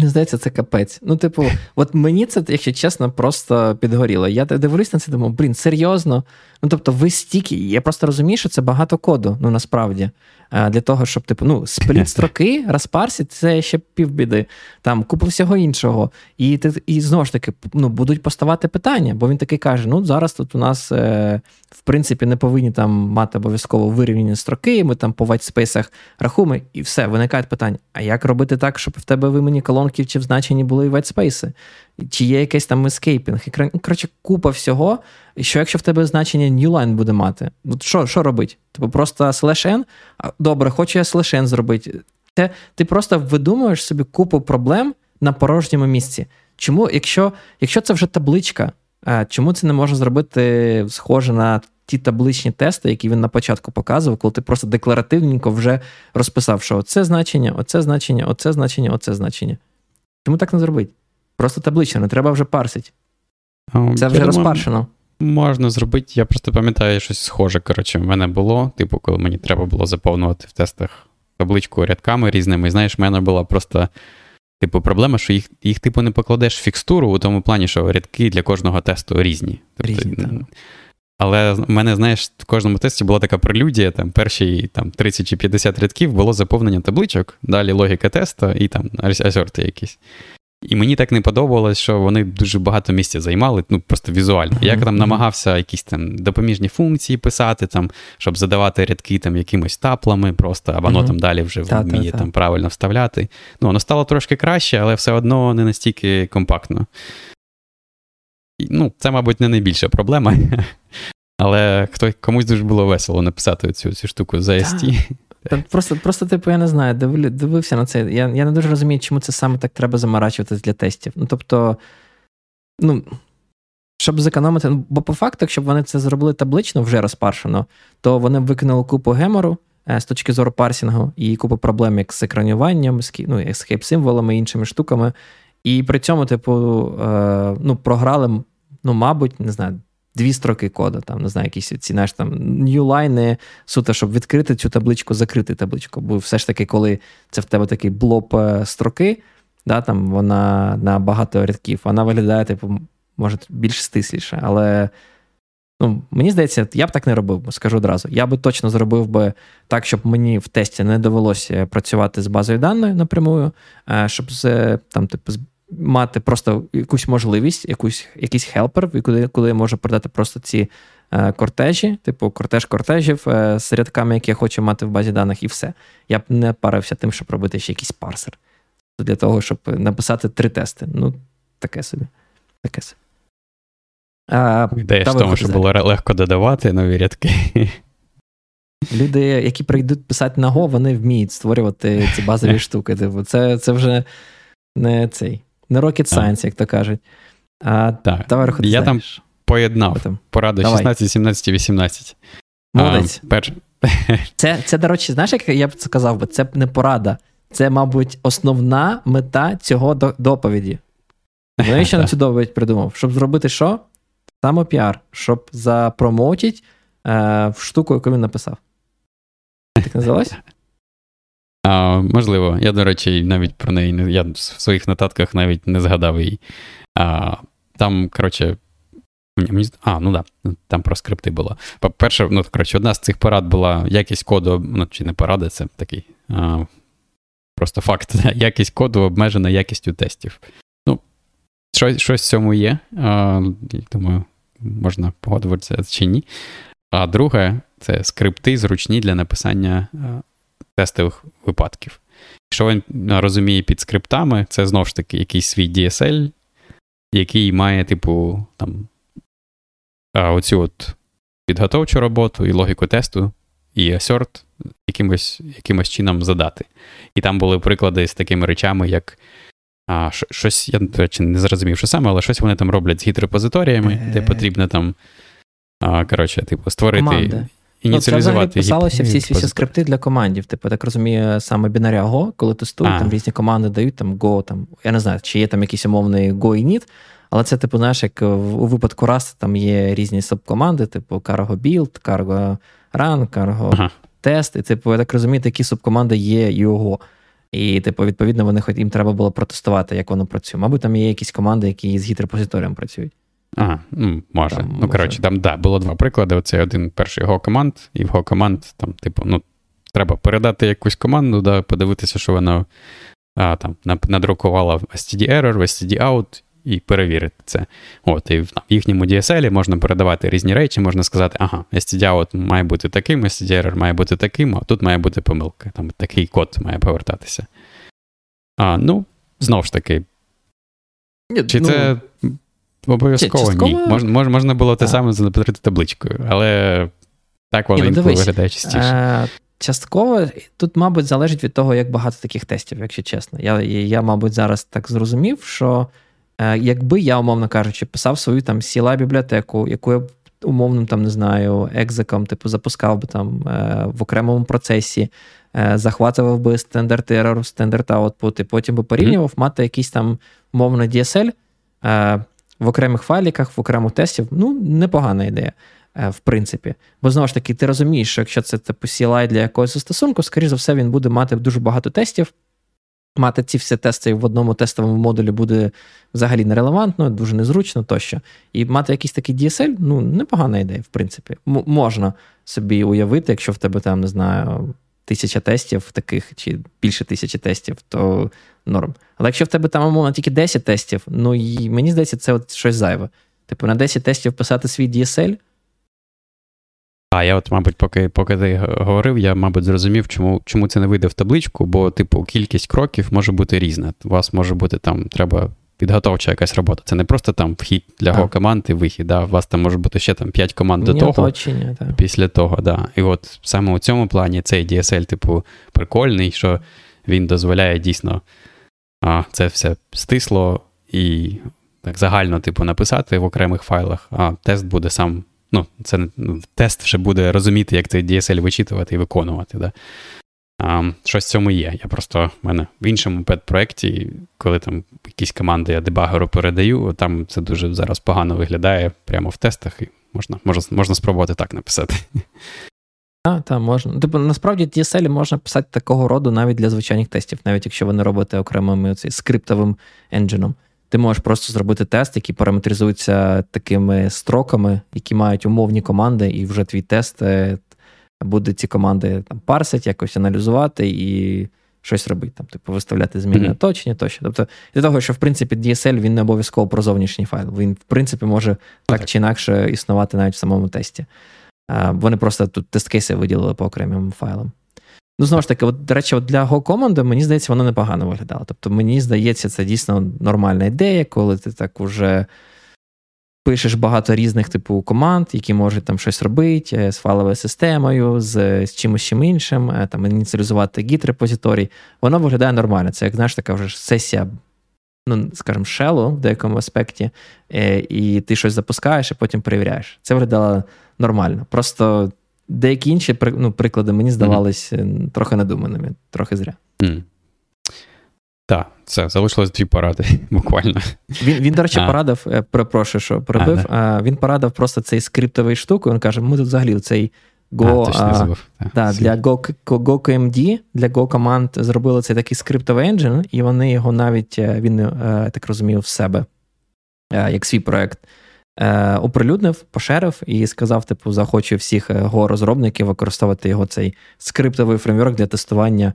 Мені здається, це капець. Ну, типу, от мені це, якщо чесно, просто підгоріло. Я дивлюсь на це, думаю, блін, серйозно. Ну, тобто, ви стільки, я просто розумію, що це багато коду, ну насправді. Для того, щоб, типу, ну, split строки, розпарсити, це ще півбіди. Там купу всього іншого. І і знову ж таки, ну, будуть поставати питання, бо він такий каже: ну, зараз тут у нас, е, в принципі, не повинні там мати обов'язково вирівняні строки, ми там по whitespace ах рахуємо, і все, виникають питання: а як робити так, щоб в тебе в імені колонки чи в значенні були whitespace и? Чи є якийсь там escaping? І коротше, купа всього. Що якщо в тебе значення newline буде мати? От Що що робить? Типу просто slash n? Добре, хочу я slash n зробити. Це, Ти просто видумуєш собі купу проблем на порожньому місці. Чому, якщо якщо це вже табличка, чому це не можна зробити схоже на ті табличні тести, які він на початку показував, коли ти просто декларативненько вже розписав, що оце значення, оце значення, оце значення, оце значення. Чому так не зробити? Просто таблична, не треба вже парсити. Це вже розпаршено. Можна зробити, я просто пам'ятаю щось схоже. Коротше, в мене було, типу, коли мені треба було заповнювати в тестах табличку рядками різними. І знаєш, в мене була просто, типу, проблема, що їх, їх типу, не покладеш в фікстуру у тому плані, що рядки для кожного тесту різні. Тобто, різні, так. Але в мене, знаєш, в кожному тесті була така прелюдія, там перші там, 30 чи 50 рядків було заповнення табличок, далі логіка тесту і там асорти якісь. І мені так не подобалось, що вони дуже багато місця займали, ну просто візуально. Я там намагався якісь там допоміжні функції писати, там, щоб задавати рядки там якимось таплами, просто, а воно там далі вже вміє там правильно вставляти. Ну, воно стало трошки краще, але все одно не настільки компактно. Ну, це, мабуть, не найбільша проблема. Але хто, комусь дуже було весело написати цю цю штуку за ST. Просто, просто, типу, я не знаю, див, дивився на це. Я я не дуже розумію, чому це саме так треба заморачуватись для тестів. Ну, тобто, ну, щоб зекономити, ну, бо по факту, якщо б вони це зробили таблично, вже розпаршено, то вони б викинули купу гемору е, з точки зору парсінгу і купу проблем як з екранюванням, з ну, ескейп-символами і іншими штуками. І при цьому, типу, е, ну, програли, ну, мабуть, не знаю дві строки коду, там, не знаю, якісь ці знаєш, там ньюлайни, суто, щоб відкрити цю табличку, закрити табличку. Бо все ж таки, коли це в тебе такий блоб е, строки, да, там вона на багато рядків, вона виглядає, типу, може, більш стисліше. Але ну, мені здається, я б так не робив, скажу одразу. Я би точно зробив би так, щоб мені в тесті не довелося працювати з базою даною напрямую, е, щоб з там, типу, мати просто якусь можливість, якусь, якийсь хелпер, куди, куди я можу продати просто ці е, кортежі, типу кортеж кортежів е, з рядками, які я хочу мати в базі даних, і все. Я б не парився тим, щоб робити ще якийсь парсер. Для того, щоб написати три тести. Ну, таке собі. Таке собі. А, Ідея в тому, щоб було легко додавати нові рядки. Люди, які прийдуть писати на Go, вони вміють створювати ці базові штуки. Типу, Це це вже не цей не rocket science, як то кажуть. А так. Давай Я там поєднав поради 16, 17 18. Молодець. А, перш... Це, це, до речі, знаєш, як я б сказав, би, це не порада. Це, мабуть, основна мета цього доповіді. Ну, ще на цю доповідь придумав, щоб зробити що? Саме піар, щоб запромоутити е, в штуку, яку він написав. Так називалось? А, Можливо, я, до речі, навіть про неї не я в своїх нотатках навіть не згадав її. А, Там, коротше, а, ну да, там про скрипти було. По-перше, ну, коротше, одна з цих порад була якість коду, ну, чи не поради, це такий а, просто факт. Якість коду обмежена якістю тестів. Ну, щось, щось в цьому є. А, Думаю, можна погодитися чи ні. А друге, це скрипти зручні для написання тестових випадків. Якщо він розуміє під скриптами, це знову ж таки якийсь свій DSL, який має, типу, там, оцю от підготовчу роботу і логіку тесту, і assert якимось якимось чином задати. І там були приклади з такими речами, як а, щось, я до речі, не зрозумів, що саме, але щось вони там роблять з гід-репозиторіями, де потрібно там, а, коротше, типу, створити. Команди. Ініціалізувати. Ну, писалися всі всі скрипти для командів. Типу, так розумію, саме бінаря Go, коли тестують, там різні команди дають, там Go, там, я не знаю, чи є там якийсь умовний Go і Need, але це, типу, знаєш, як у випадку Rust там є різні субкоманди, типу Cargo Build, Cargo Run, Cargo ага. Test. І, типу, я так розумію, такі субкоманди є його. І, типу, відповідно, вони хоч їм треба було протестувати, як воно працює. Мабуть, там є якісь команди, які з гід-репозиторієм працюють. Ага, ну, може. Там, ну, коротше, там да, було два приклади. Оце один перший Go команд, і в Go команд, там, типу, ну, треба передати якусь команду, да, подивитися, що вона а, там, надрукувала в STD error, в STD out, і перевірити це. От, І в їхньому DSL можна передавати різні речі, можна сказати, ага, STD-out має бути таким, STD-error має бути таким, а тут має бути помилка. Там такий код має повертатися. А, Ну, знову ж таки. Ні, Чи ну, це обов'язково? Ні. Мож, мож, можна було те саме запитати табличкою, але так воно ну, виглядає частіше. А... Е, частково тут, мабуть, залежить від того, як багато таких тестів, якщо чесно. Я, я, мабуть, зараз так зрозумів, що Е, якби я, умовно кажучи, писав свою там CLI бібліотеку, яку я умовним там не знаю, екзеком, типу, запускав би там е, в окремому процесі, захватував би стандарт error, стандарт output, і потім би порівнював, mm-hmm. мати якийсь там умовно DSL в окремих файліках, в окремих тестів. Ну, непогана ідея. В принципі, бо знову ж таки, ти розумієш, що якщо це типу CLI для якогось застосунку, скоріш за все, він буде мати дуже багато тестів, Мати ці всі тести в одному тестовому модулі буде взагалі нерелевантно, дуже незручно тощо. І мати якийсь такий DSL ну, непогана ідея, в принципі. М- можна собі уявити, якщо в тебе там, не знаю, тисяча тестів таких, чи більше тисячі тестів, то норм. Але якщо в тебе там, умовно, тільки 10 тестів, ну і мені здається, це от щось зайве. Типу, на 10 тестів писати свій DSL. А я от, мабуть, поки поки ти говорив, я, мабуть, зрозумів, чому чому це не вийде в табличку, бо, типу, кількість кроків може бути різна. У вас може бути там, треба підготовча якась робота. Це не просто там вхід для го команд і вихід. Да? У вас там може бути ще там 5 команд до того. Оточення, так. Після того, да. І от саме у цьому плані цей DSL, типу, прикольний, що він дозволяє дійсно а, це все стисло і так загально, типу, написати в окремих файлах, а тест буде сам ну, це ну, тест вже буде розуміти, як цей DSL вичитувати і виконувати. Да? А, Щось в цьому є. Я просто в мене в іншому пет-проєкті, коли там якісь команди я дебагеру передаю, там це дуже зараз погано виглядає прямо в тестах, і можна можна, можна спробувати так написати. Так, так, можна. Тобто, насправді DSL можна писати такого роду навіть для звичайних тестів, навіть якщо ви не робите окремим скриптовим енджином. Ти можеш просто зробити тест, який параметризується такими строками, які мають умовні команди, і вже твій тест е, буде ці команди там парсити, якось аналізувати і щось робити, там, типу, виставляти зміни mm-hmm. оточення тощо. Тобто, для того, що в принципі DSL він не обов'язково про зовнішній файл. Він, в принципі, може так, так чи інакше існувати навіть в самому тесті. Вони просто тут тест-кейси виділили по окремим файлам. Ну, знову ж таки, от, до речі, от для Go команди, мені здається, воно непогано виглядало. Тобто, мені здається, це дійсно нормальна ідея, коли ти так уже пишеш багато різних типу команд, які можуть там щось робити е, з файловою системою, з, з чимось чим іншим, е, там ініціалізувати git репозиторій. Воно виглядає нормально. Це як знаєш, така вже сесія. Ну, скажімо, шелу в деякому аспекті, е, і ти щось запускаєш, і потім перевіряєш. Це виглядало нормально. Просто Деякі інші ну, приклади мені здавались mm-hmm. трохи надуманими, трохи зря. Mm. Так, це залишилось дві поради, буквально. Він, він до речі, порадив, е, перепрошую, що перебив. А, він порадив просто цей скриптовий штуку. Він каже: ми тут взагалі цей Go, а, а, да, для Go, GoKMD, для Go команд зробили цей такий скриптовий енджин, і вони його навіть е, він, е, так розумію, в себе, як свій проект оприлюднив, пошерив і сказав: типу, захочу всіх го розробників використовувати його цей скриптовий фреймворк для тестування.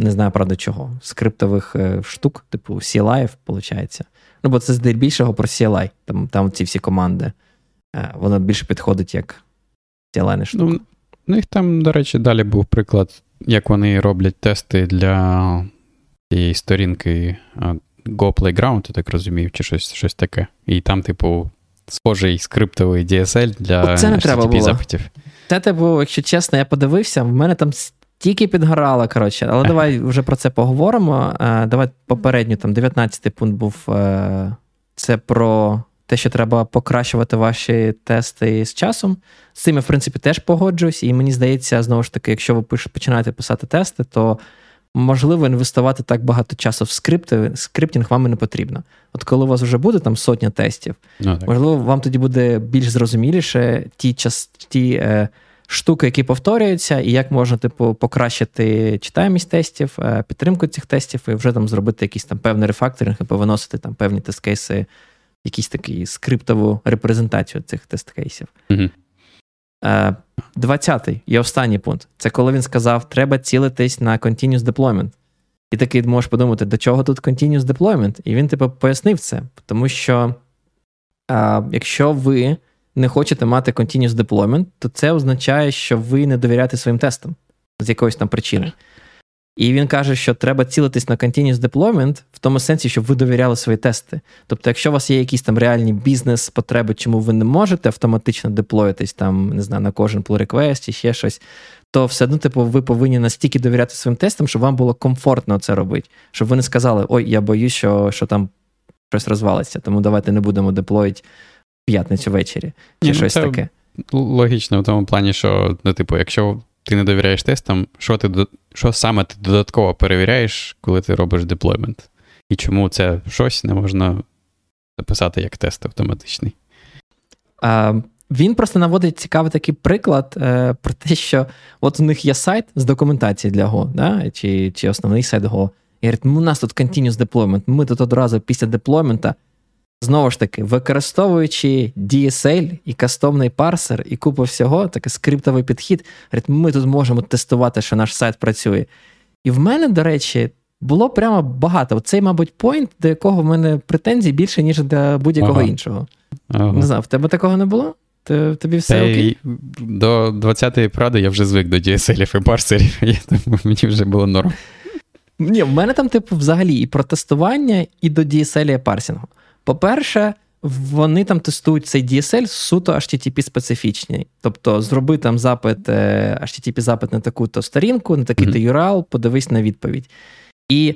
Не знаю, правда, чого, скриптових е, штук, типу CLI, виходить. Ну, бо це здебільшого про CLI, там там ці всі команди. Е, воно більше підходить як CLI штука. Ну, ну, їх там, до речі, далі був приклад, як вони роблять тести для цієї сторінки Go Playground, я так розумію, чи щось щось таке. І там, типу, схожий скриптовий DSL для це не треба було. запитів. Це, типу, якщо чесно, я подивився, в мене там стільки підгорало, коротше, але давай вже про це поговоримо. Е, давай попередньо, там 19-й пункт був е, це про те, що треба покращувати ваші тести з часом. З цим я, в принципі, теж погоджуюсь, і мені здається, знову ж таки, якщо ви починаєте писати тести, то можливо інвестувати так багато часу в скрипти, скриптінг вам і не потрібно. От коли у вас вже буде там сотня тестів, ну, можливо, вам тоді буде більш зрозуміліше ті час, ті е, штуки, які повторюються, і як можна типу, покращити читаємість тестів, е, підтримку цих тестів, і вже там зробити якийсь там певний рефакторинг і повиносити там певні тест-кейси, якісь такі скриптову репрезентацію цих тест-кейсів. 20-й е, і останній пункт це коли він сказав, треба цілитись на continuous deployment. І такий можеш подумати, до чого тут continuous deployment? І він типу пояснив це, тому що а, якщо ви не хочете мати continuous deployment, то це означає, що ви не довіряєте своїм тестам з якоїсь там причини. І він каже, що треба цілитись на continuous deployment в тому сенсі, щоб ви довіряли свої тести. Тобто, якщо у вас є якісь там реальні бізнес-потреби, чому ви не можете автоматично деплоїтись там, не знаю, на кожен pull request чи ще щось, то все одно, типу, ви повинні настільки довіряти своїм тестам, щоб вам було комфортно це робити. Щоб ви не сказали, ой, я боюсь, що що там щось розвалиться, тому давайте не будемо деплоїти п'ятницю ввечері, чи Ні, ну, щось це таке. Логічно в тому плані, що, ну, типу, якщо ти не довіряєш тестам, що ти що саме ти додатково перевіряєш, коли ти робиш деплоймент? І чому це щось не можна записати як тест автоматичний? А, Він просто наводить цікавий такий приклад е, про те, що от у них є сайт з документації для Go, да? чи чи основний сайт Go. І говорить, у нас тут continuous deployment, ми тут одразу після деплоймента Знову ж таки, використовуючи DSL і кастомний парсер, і купу всього, такий скриптовий підхід, ми тут можемо тестувати, що наш сайт працює. І в мене, до речі, було прямо багато. Цей, мабуть, поінт, до якого в мене претензій більше, ніж до будь-якого ага. іншого. Ага. Не знаю, в тебе такого не було? Тобі все Та окей? До 20-ї пради я вже звик до DSL і парсерів, тому мені вже було норм. Ні, в мене там, типу, взагалі і про тестування, і до DSL і парсінгу. По-перше, вони там тестують цей DSL суто http специфічний. Тобто, зроби там запит, е, http запит на таку-то сторінку, на такий-то URL, подивись на відповідь. І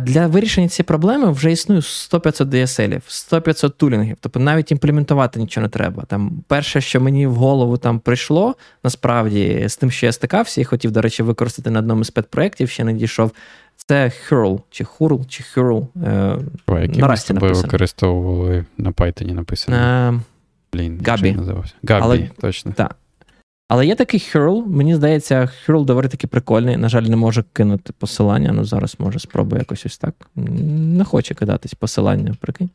для вирішення цієї проблеми вже існує 100-500 DSL, 100-500 тулінгів. Тобто навіть імплементувати нічого не треба. Там Перше, що мені в голову там прийшло, насправді, з тим, що я стикався, і хотів, до речі, використати на одному з педпроєктів, ще не дійшов, це Hurl, чи Hurl, чи Hurl. Е, які на Расті написано. використовували на Python написано. Е, Блін, Габі. Габі, точно. Так. Але є такий Хюрл, мені здається, Хюрл доволі таки прикольний. На жаль, не може кинути посилання. Ну зараз може спробую якось ось так. Не хоче кидатись посилання, прикинь.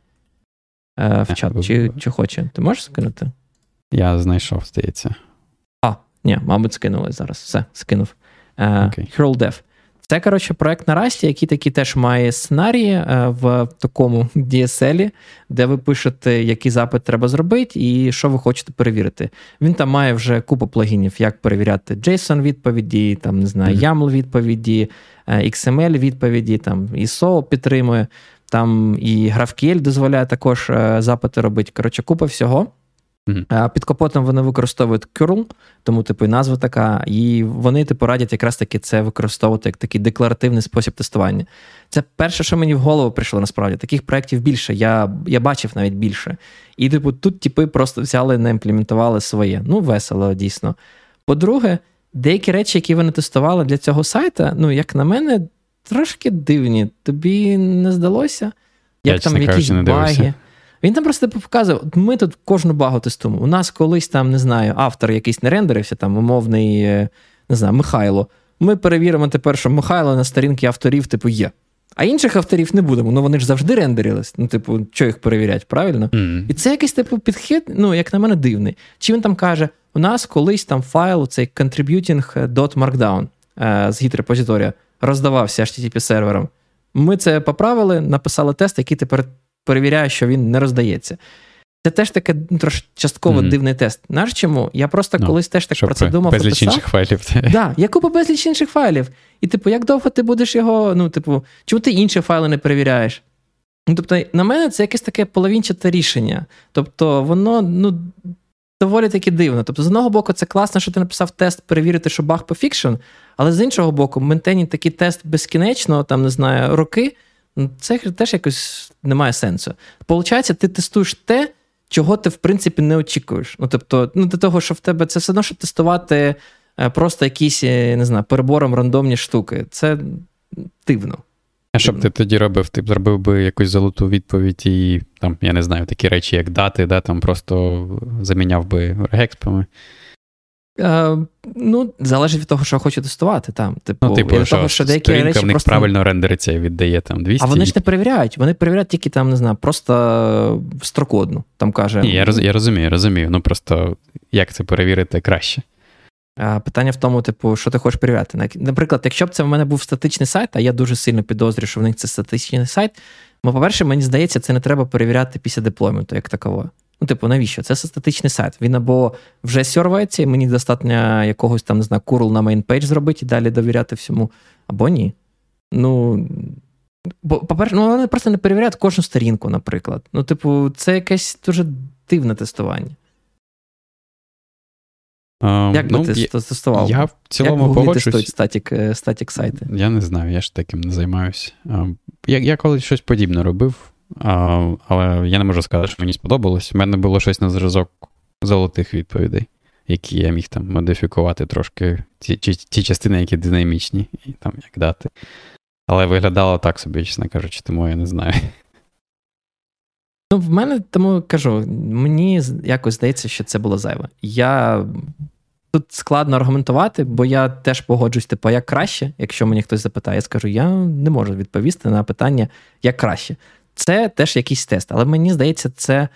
Е, в чат. Чи чи хоче? Ти можеш скинути? Я знайшов, здається. А, ні, мабуть, скинули зараз. Все, скинув. Okay. Hurl Dev. Це, коротше, проект на Расті, який таки теж має сценарії е, в такому DSL, де ви пишете, який запит треба зробити, і що ви хочете перевірити. Він там має вже купу плагінів, як перевіряти JSON відповіді, там, не знаю, YAML відповіді, е, XML відповіді, там ISO підтримує, там і GraphQL дозволяє також е, запити робити. Коротше, купа всього. Mm-hmm. Під капотом вони використовують curl, тому типу і назва така, і вони типу радять якраз таки це використовувати як такий декларативний спосіб тестування. Це перше, що мені в голову прийшло насправді. Таких проєктів більше. Я я бачив навіть більше. І типу, тут типи просто взяли, не імплементували своє. Ну, весело, дійсно. По-друге, деякі речі, які вони тестували для цього сайта, ну, як на мене, трошки дивні. Тобі не здалося? Як я, там якісь баги. Він там просто типу, показує, ми тут кожну багу тестуємо. У нас колись там, не знаю, автор якийсь не рендерився, там умовний, е, не знаю, Михайло. Ми перевіримо тепер, що Михайло на сторінки авторів, типу, є. А інших авторів не будемо. Ну вони ж завжди рендерились. Ну, типу, що їх перевіряти, правильно? Mm. І це якийсь типу підхід, ну, як на мене, дивний. Чи він там каже: у нас колись там файл, цей contributing.markdown е, з гіт-репозиторія роздавався http сервером. Ми це поправили, написали тест, який тепер перевіряю, що він не роздається. Це теж таке ну, трошки частково mm-hmm. дивний тест. Знаєш чому? Я просто no, ну, колись теж так про це думав. Безліч інших файлів. Так, да, я купив безліч інших файлів. І, типу, як довго ти будеш його, ну, типу, чому ти інші файли не перевіряєш? Ну, Тобто, на мене це якесь таке половинчате рішення. Тобто, воно, ну. Доволі таки дивно. Тобто, з одного боку, це класно, що ти написав тест перевірити, що баг по фікшн, але з іншого боку, ментеніть такий тест безкінечно, там, не знаю, роки, це теж якось не має сенсу. Получається, ти тестуєш те, чого ти, в принципі, не очікуєш. Ну, тобто, ну, до того, що в тебе це все одно, що тестувати е, просто якісь, е, не знаю, перебором рандомні штуки. Це дивно. А що б ти тоді робив? Ти б зробив би якусь золоту відповідь і там, я не знаю, такі речі, як дати, да, там просто заміняв би регекспами. Е, ну, залежить від того, що хочу тестувати. Там. Типу, ну, типу, що, того, що деякі речі в них просто... правильно рендериться і віддає там 200. А вони ж не перевіряють. Вони перевіряють тільки там, не знаю, просто строку одну. Там каже. Ні, я роз, я розумію, розумію. Ну просто як це перевірити краще. Питання в тому, типу, що ти хочеш перевіряти. Наприклад, якщо б це в мене був статичний сайт, а я дуже сильно підозрюю, що в них це статичний сайт. Ну, по-перше, мені здається, це не треба перевіряти після деплойменту, як такового. Ну, типу, навіщо? Це статичний сайт. Він або вже сервається, і мені достатньо якогось там, не знаю, curl на main page зробити і далі довіряти всьому, або ні. Ну. Бо, по-перше, ну, вони просто не перевіряють кожну сторінку, наприклад. Ну, типу, це якесь дуже дивне тестування. Um, Як ну, би ти тестував? Я в цілому погоджуюсь. static, е, static сайти? Я не знаю, я ж таким не займаюся. Я я колись щось подібне робив, але я не можу сказати, що мені сподобалось. У мене було щось на зразок золотих відповідей, які я міг там модифікувати трошки ті, ті, ті частини, які динамічні, і там як дати. Але виглядало так собі, чесно кажучи, тому я не знаю. Ну, в мене тому кажу, мені якось здається, що це було зайве. Я тут складно аргументувати, бо я теж погоджуюсь, типу, як краще, якщо мені хтось запитає, я скажу, я не можу відповісти на питання, як краще. Це теж якийсь тест. Але мені здається, це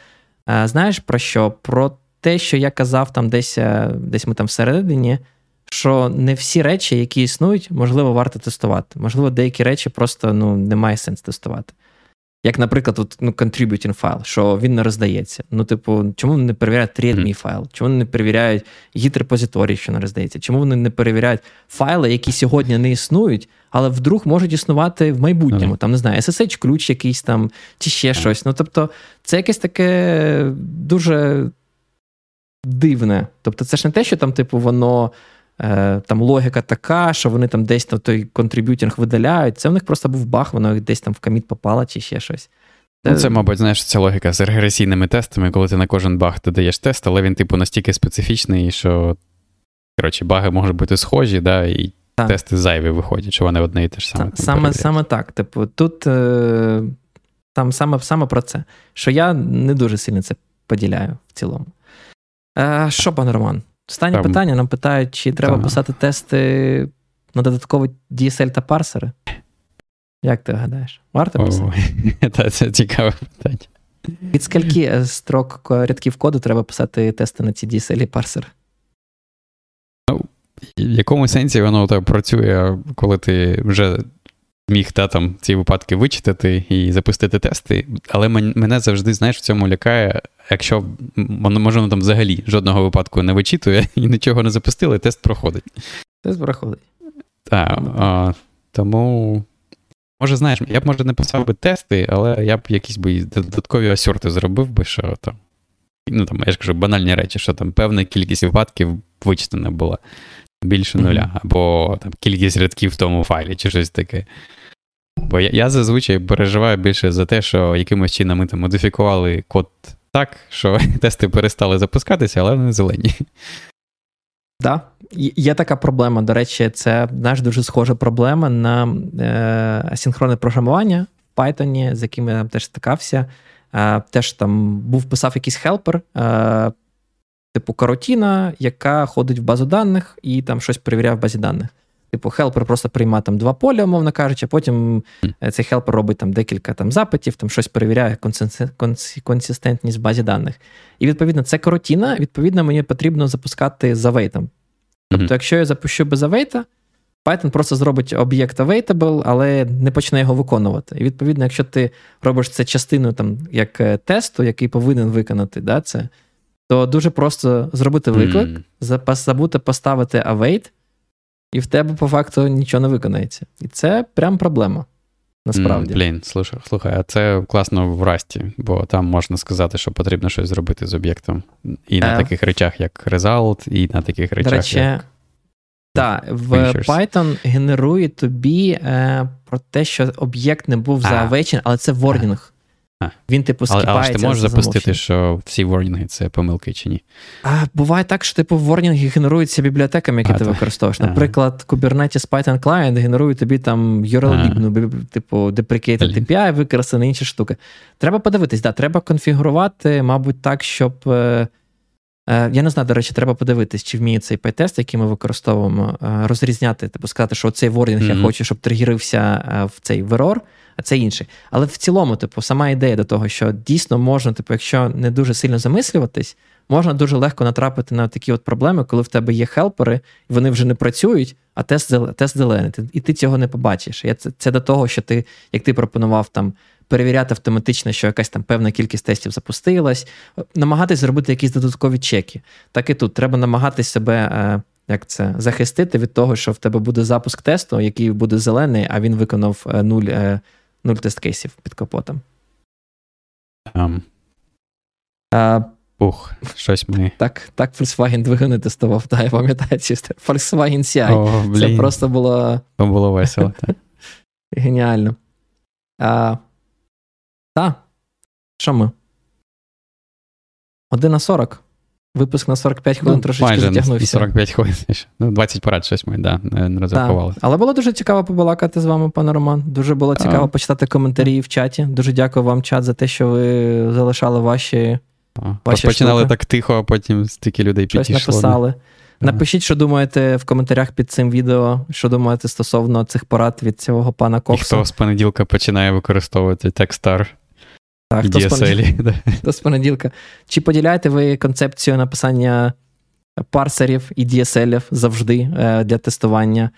е, знаєш про що? Про те, що я казав там десь е, десь ми там всередині, що не всі речі, які існують, можливо, варто тестувати. Можливо, деякі речі просто ну, немає сенсу тестувати. Як, наприклад, от, ну, contributing файл, що він не роздається. Ну, типу, чому вони не перевіряють readme файл? Чому вони не перевіряють git репозиторій, що не роздається? Чому вони не перевіряють файли, які сьогодні не існують, але вдруг можуть існувати в майбутньому? Там не знаю, SSH-ключ якийсь там, чи ще щось. Ну, тобто, це якесь таке дуже дивне. Тобто, це ж не те, що там, типу, воно. Е, там логіка така, що вони там десь на той contributing видаляють. Це в них просто був баг, воно десь там в коміт попало чи ще щось. Ну, Це, мабуть, знаєш, ця логіка з регресійними тестами, коли ти на кожен баг додаєш тест, але він, типу, настільки специфічний, що коротше, баги можуть бути схожі, да, і так. тести зайві виходять, що вони одне і те ж саме. Саме саме так. Типу, тут е, там саме саме про це. Що я не дуже сильно це поділяю в цілому. Е, Що, пане Роман? Останнє Там... питання нам питають, чи треба Там... писати тести на додаткові DSL та парсери? Як ти гадаєш? Варто писати? Це цікаве питання. Від скільки е, строк рядків коду треба писати тести на ці DSL і парсери? Ну, в якому сенсі воно так працює, коли ти вже міг та, там, ці випадки вичитати і запустити тести, але мене завжди, знаєш, в цьому лякає, якщо воно може там взагалі жодного випадку не вичитує і нічого не запустили, тест проходить. Тест проходить. Так. А, Тому. Може, знаєш, я б може не писав би тести, але я б якісь би додаткові асюрти зробив би, що там. Ну там, я ж кажу, банальні речі, що там певна кількість випадків вичитана була більше нуля, mm-hmm. або там кількість рядків в тому файлі, чи щось таке. Бо я, я зазвичай переживаю більше за те, що якимось чином ми там модифікували код так, що тести перестали запускатися, але вони зелені. Так. Да. Є така проблема. До речі, це знаєш, дуже схожа проблема на е, асинхронне програмування в Python, з яким я теж стикався. Е, теж там був писав якийсь helper, е, типу корутіна, яка ходить в базу даних і там щось перевіряє в базі даних. Типу, helper просто приймає там два поля, умовно кажучи, а потім mm. цей helper робить там декілька там запитів, там щось перевіряє консистентність в базі даних. І відповідно, це корутіна, відповідно, мені потрібно запускати з await ом. Тобто, mm-hmm. якщо я запущу без await а, Python просто зробить об'єкт available, але не почне його виконувати. І відповідно, якщо ти робиш це частиною там, як е, тесту, який повинен виконати да, це, то дуже просто зробити виклик, mm. забути поставити await, і в тебе по факту нічого не виконається. І це прям проблема. Насправді. Mm, блін, слухай, слухай, а це класно в Расті, бо там можна сказати, що потрібно щось зробити з об'єктом. І на е, таких речах, як result, і на таких речах. До речі, як... Так, в Python генерує тобі е, про те, що об'єкт не був завечений, але це ворнінг. Він, типу, скіпається. Але, але ж ти можеш запустити, що всі ворнінги це помилки чи ні? А, Буває так, що типу ворнінги генеруються бібліотеками, які а, ти так. використовуєш. Наприклад, Kubernetes Python Client генерує тобі там URL-лібну, типу, deprecated API, використані інші штуки. Треба подивитись, да, треба конфігурувати, мабуть, так, щоб. Е, е, я не знаю, до речі, треба подивитись, чи вміє цей пайтест, який ми використовуємо, е, розрізняти, типу сказати, що цей ворнінг mm-hmm. я хочу, щоб тригерився в цей верор а це інший. Але в цілому, типу, сама ідея до того, що дійсно можна, типу, якщо не дуже сильно замислюватись, можна дуже легко натрапити на такі от проблеми, коли в тебе є хелпери, і вони вже не працюють, а тест зелений. І ти цього не побачиш. Це, це до того, що ти, як ти пропонував там. Перевіряти автоматично, що якась там певна кількість тестів запустилась, намагатись зробити якісь додаткові чеки. Так і тут треба намагатись себе е, як це, захистити від того, що в тебе буде запуск тесту, який буде зелений, а він виконав е, нуль е, нуль тест кейсів під капотом. Um. А, Ух, щось ми. Так так Volkswagen двигуни тестував, так, я пам'ятаю ці Volkswagen CI. О, блін. Це просто було. Це було весело. так. Геніально. А, Так. Що ми? 1 на 40. Випуск на 45 хвилин ну, трошечки майже затягнувся. 45 хвилин. Ну, 20 порад щось ми да, не розрахували. Але було дуже цікаво побалакати з вами, пане Роман. Дуже було цікаво а, почитати коментарі в чаті. Дуже дякую вам, чат, за те, що ви залишали ваші. ваші Починали штуки. так тихо, а потім стільки людей Щось підійшло. написали. Напишіть, що думаєте в коментарях під цим відео, що думаєте стосовно цих порад від цього пана Кокса. І хто з понеділка починає використовувати Techstar. Так, хто, з понеділка, хто з понеділка. Чи поділяєте ви концепцію написання парсерів і DSL завжди е, для тестування?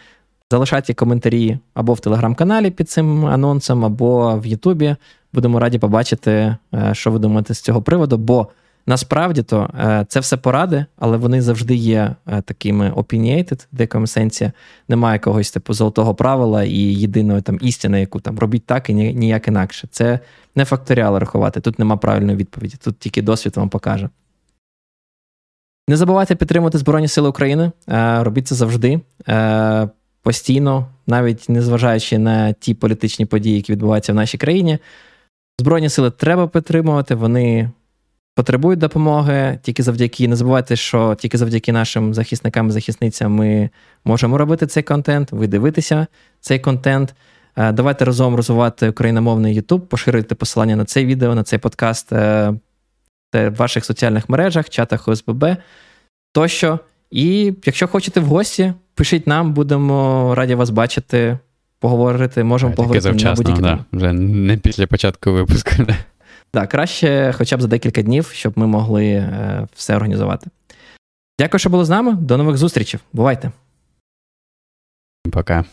Залишайте коментарі або в телеграм-каналі під цим анонсом, або в Ютубі. Будемо раді побачити, е, що ви думаєте з цього приводу. Бо насправді то е, це все поради, але вони завжди є такими opinionated, в деякому сенсі. Немає якогось типу золотого правила і єдиної там істини, яку там робіть так і ніяк інакше. Це не факторіали рахувати, тут нема правильної відповіді, тут тільки досвід вам покаже. Не забувайте підтримувати Збройні Сили України. Е, робіть це завжди. Е, постійно, навіть незважаючи на ті політичні події, які відбуваються в нашій країні. Збройні сили треба підтримувати, вони потребують допомоги. Тільки завдяки, не забувайте, що тільки завдяки нашим захисникам і захисницям ми можемо робити цей контент, ви дивитеся цей контент. Е, давайте разом розвивати україномовний YouTube, поширюйте посилання на це відео, на цей подкаст е, в ваших соціальних мережах, чатах ОСББ тощо. І якщо хочете в гості, пишіть нам, будемо раді вас бачити, поговорити, можемо а, поговорити завчасно, на будь-які. Да, Вже не після початку випуску. Так, краще хоча б за декілька днів, щоб ми могли е, все організувати. Дякую, що були з нами. До нових зустрічей. Бувайте. Пока.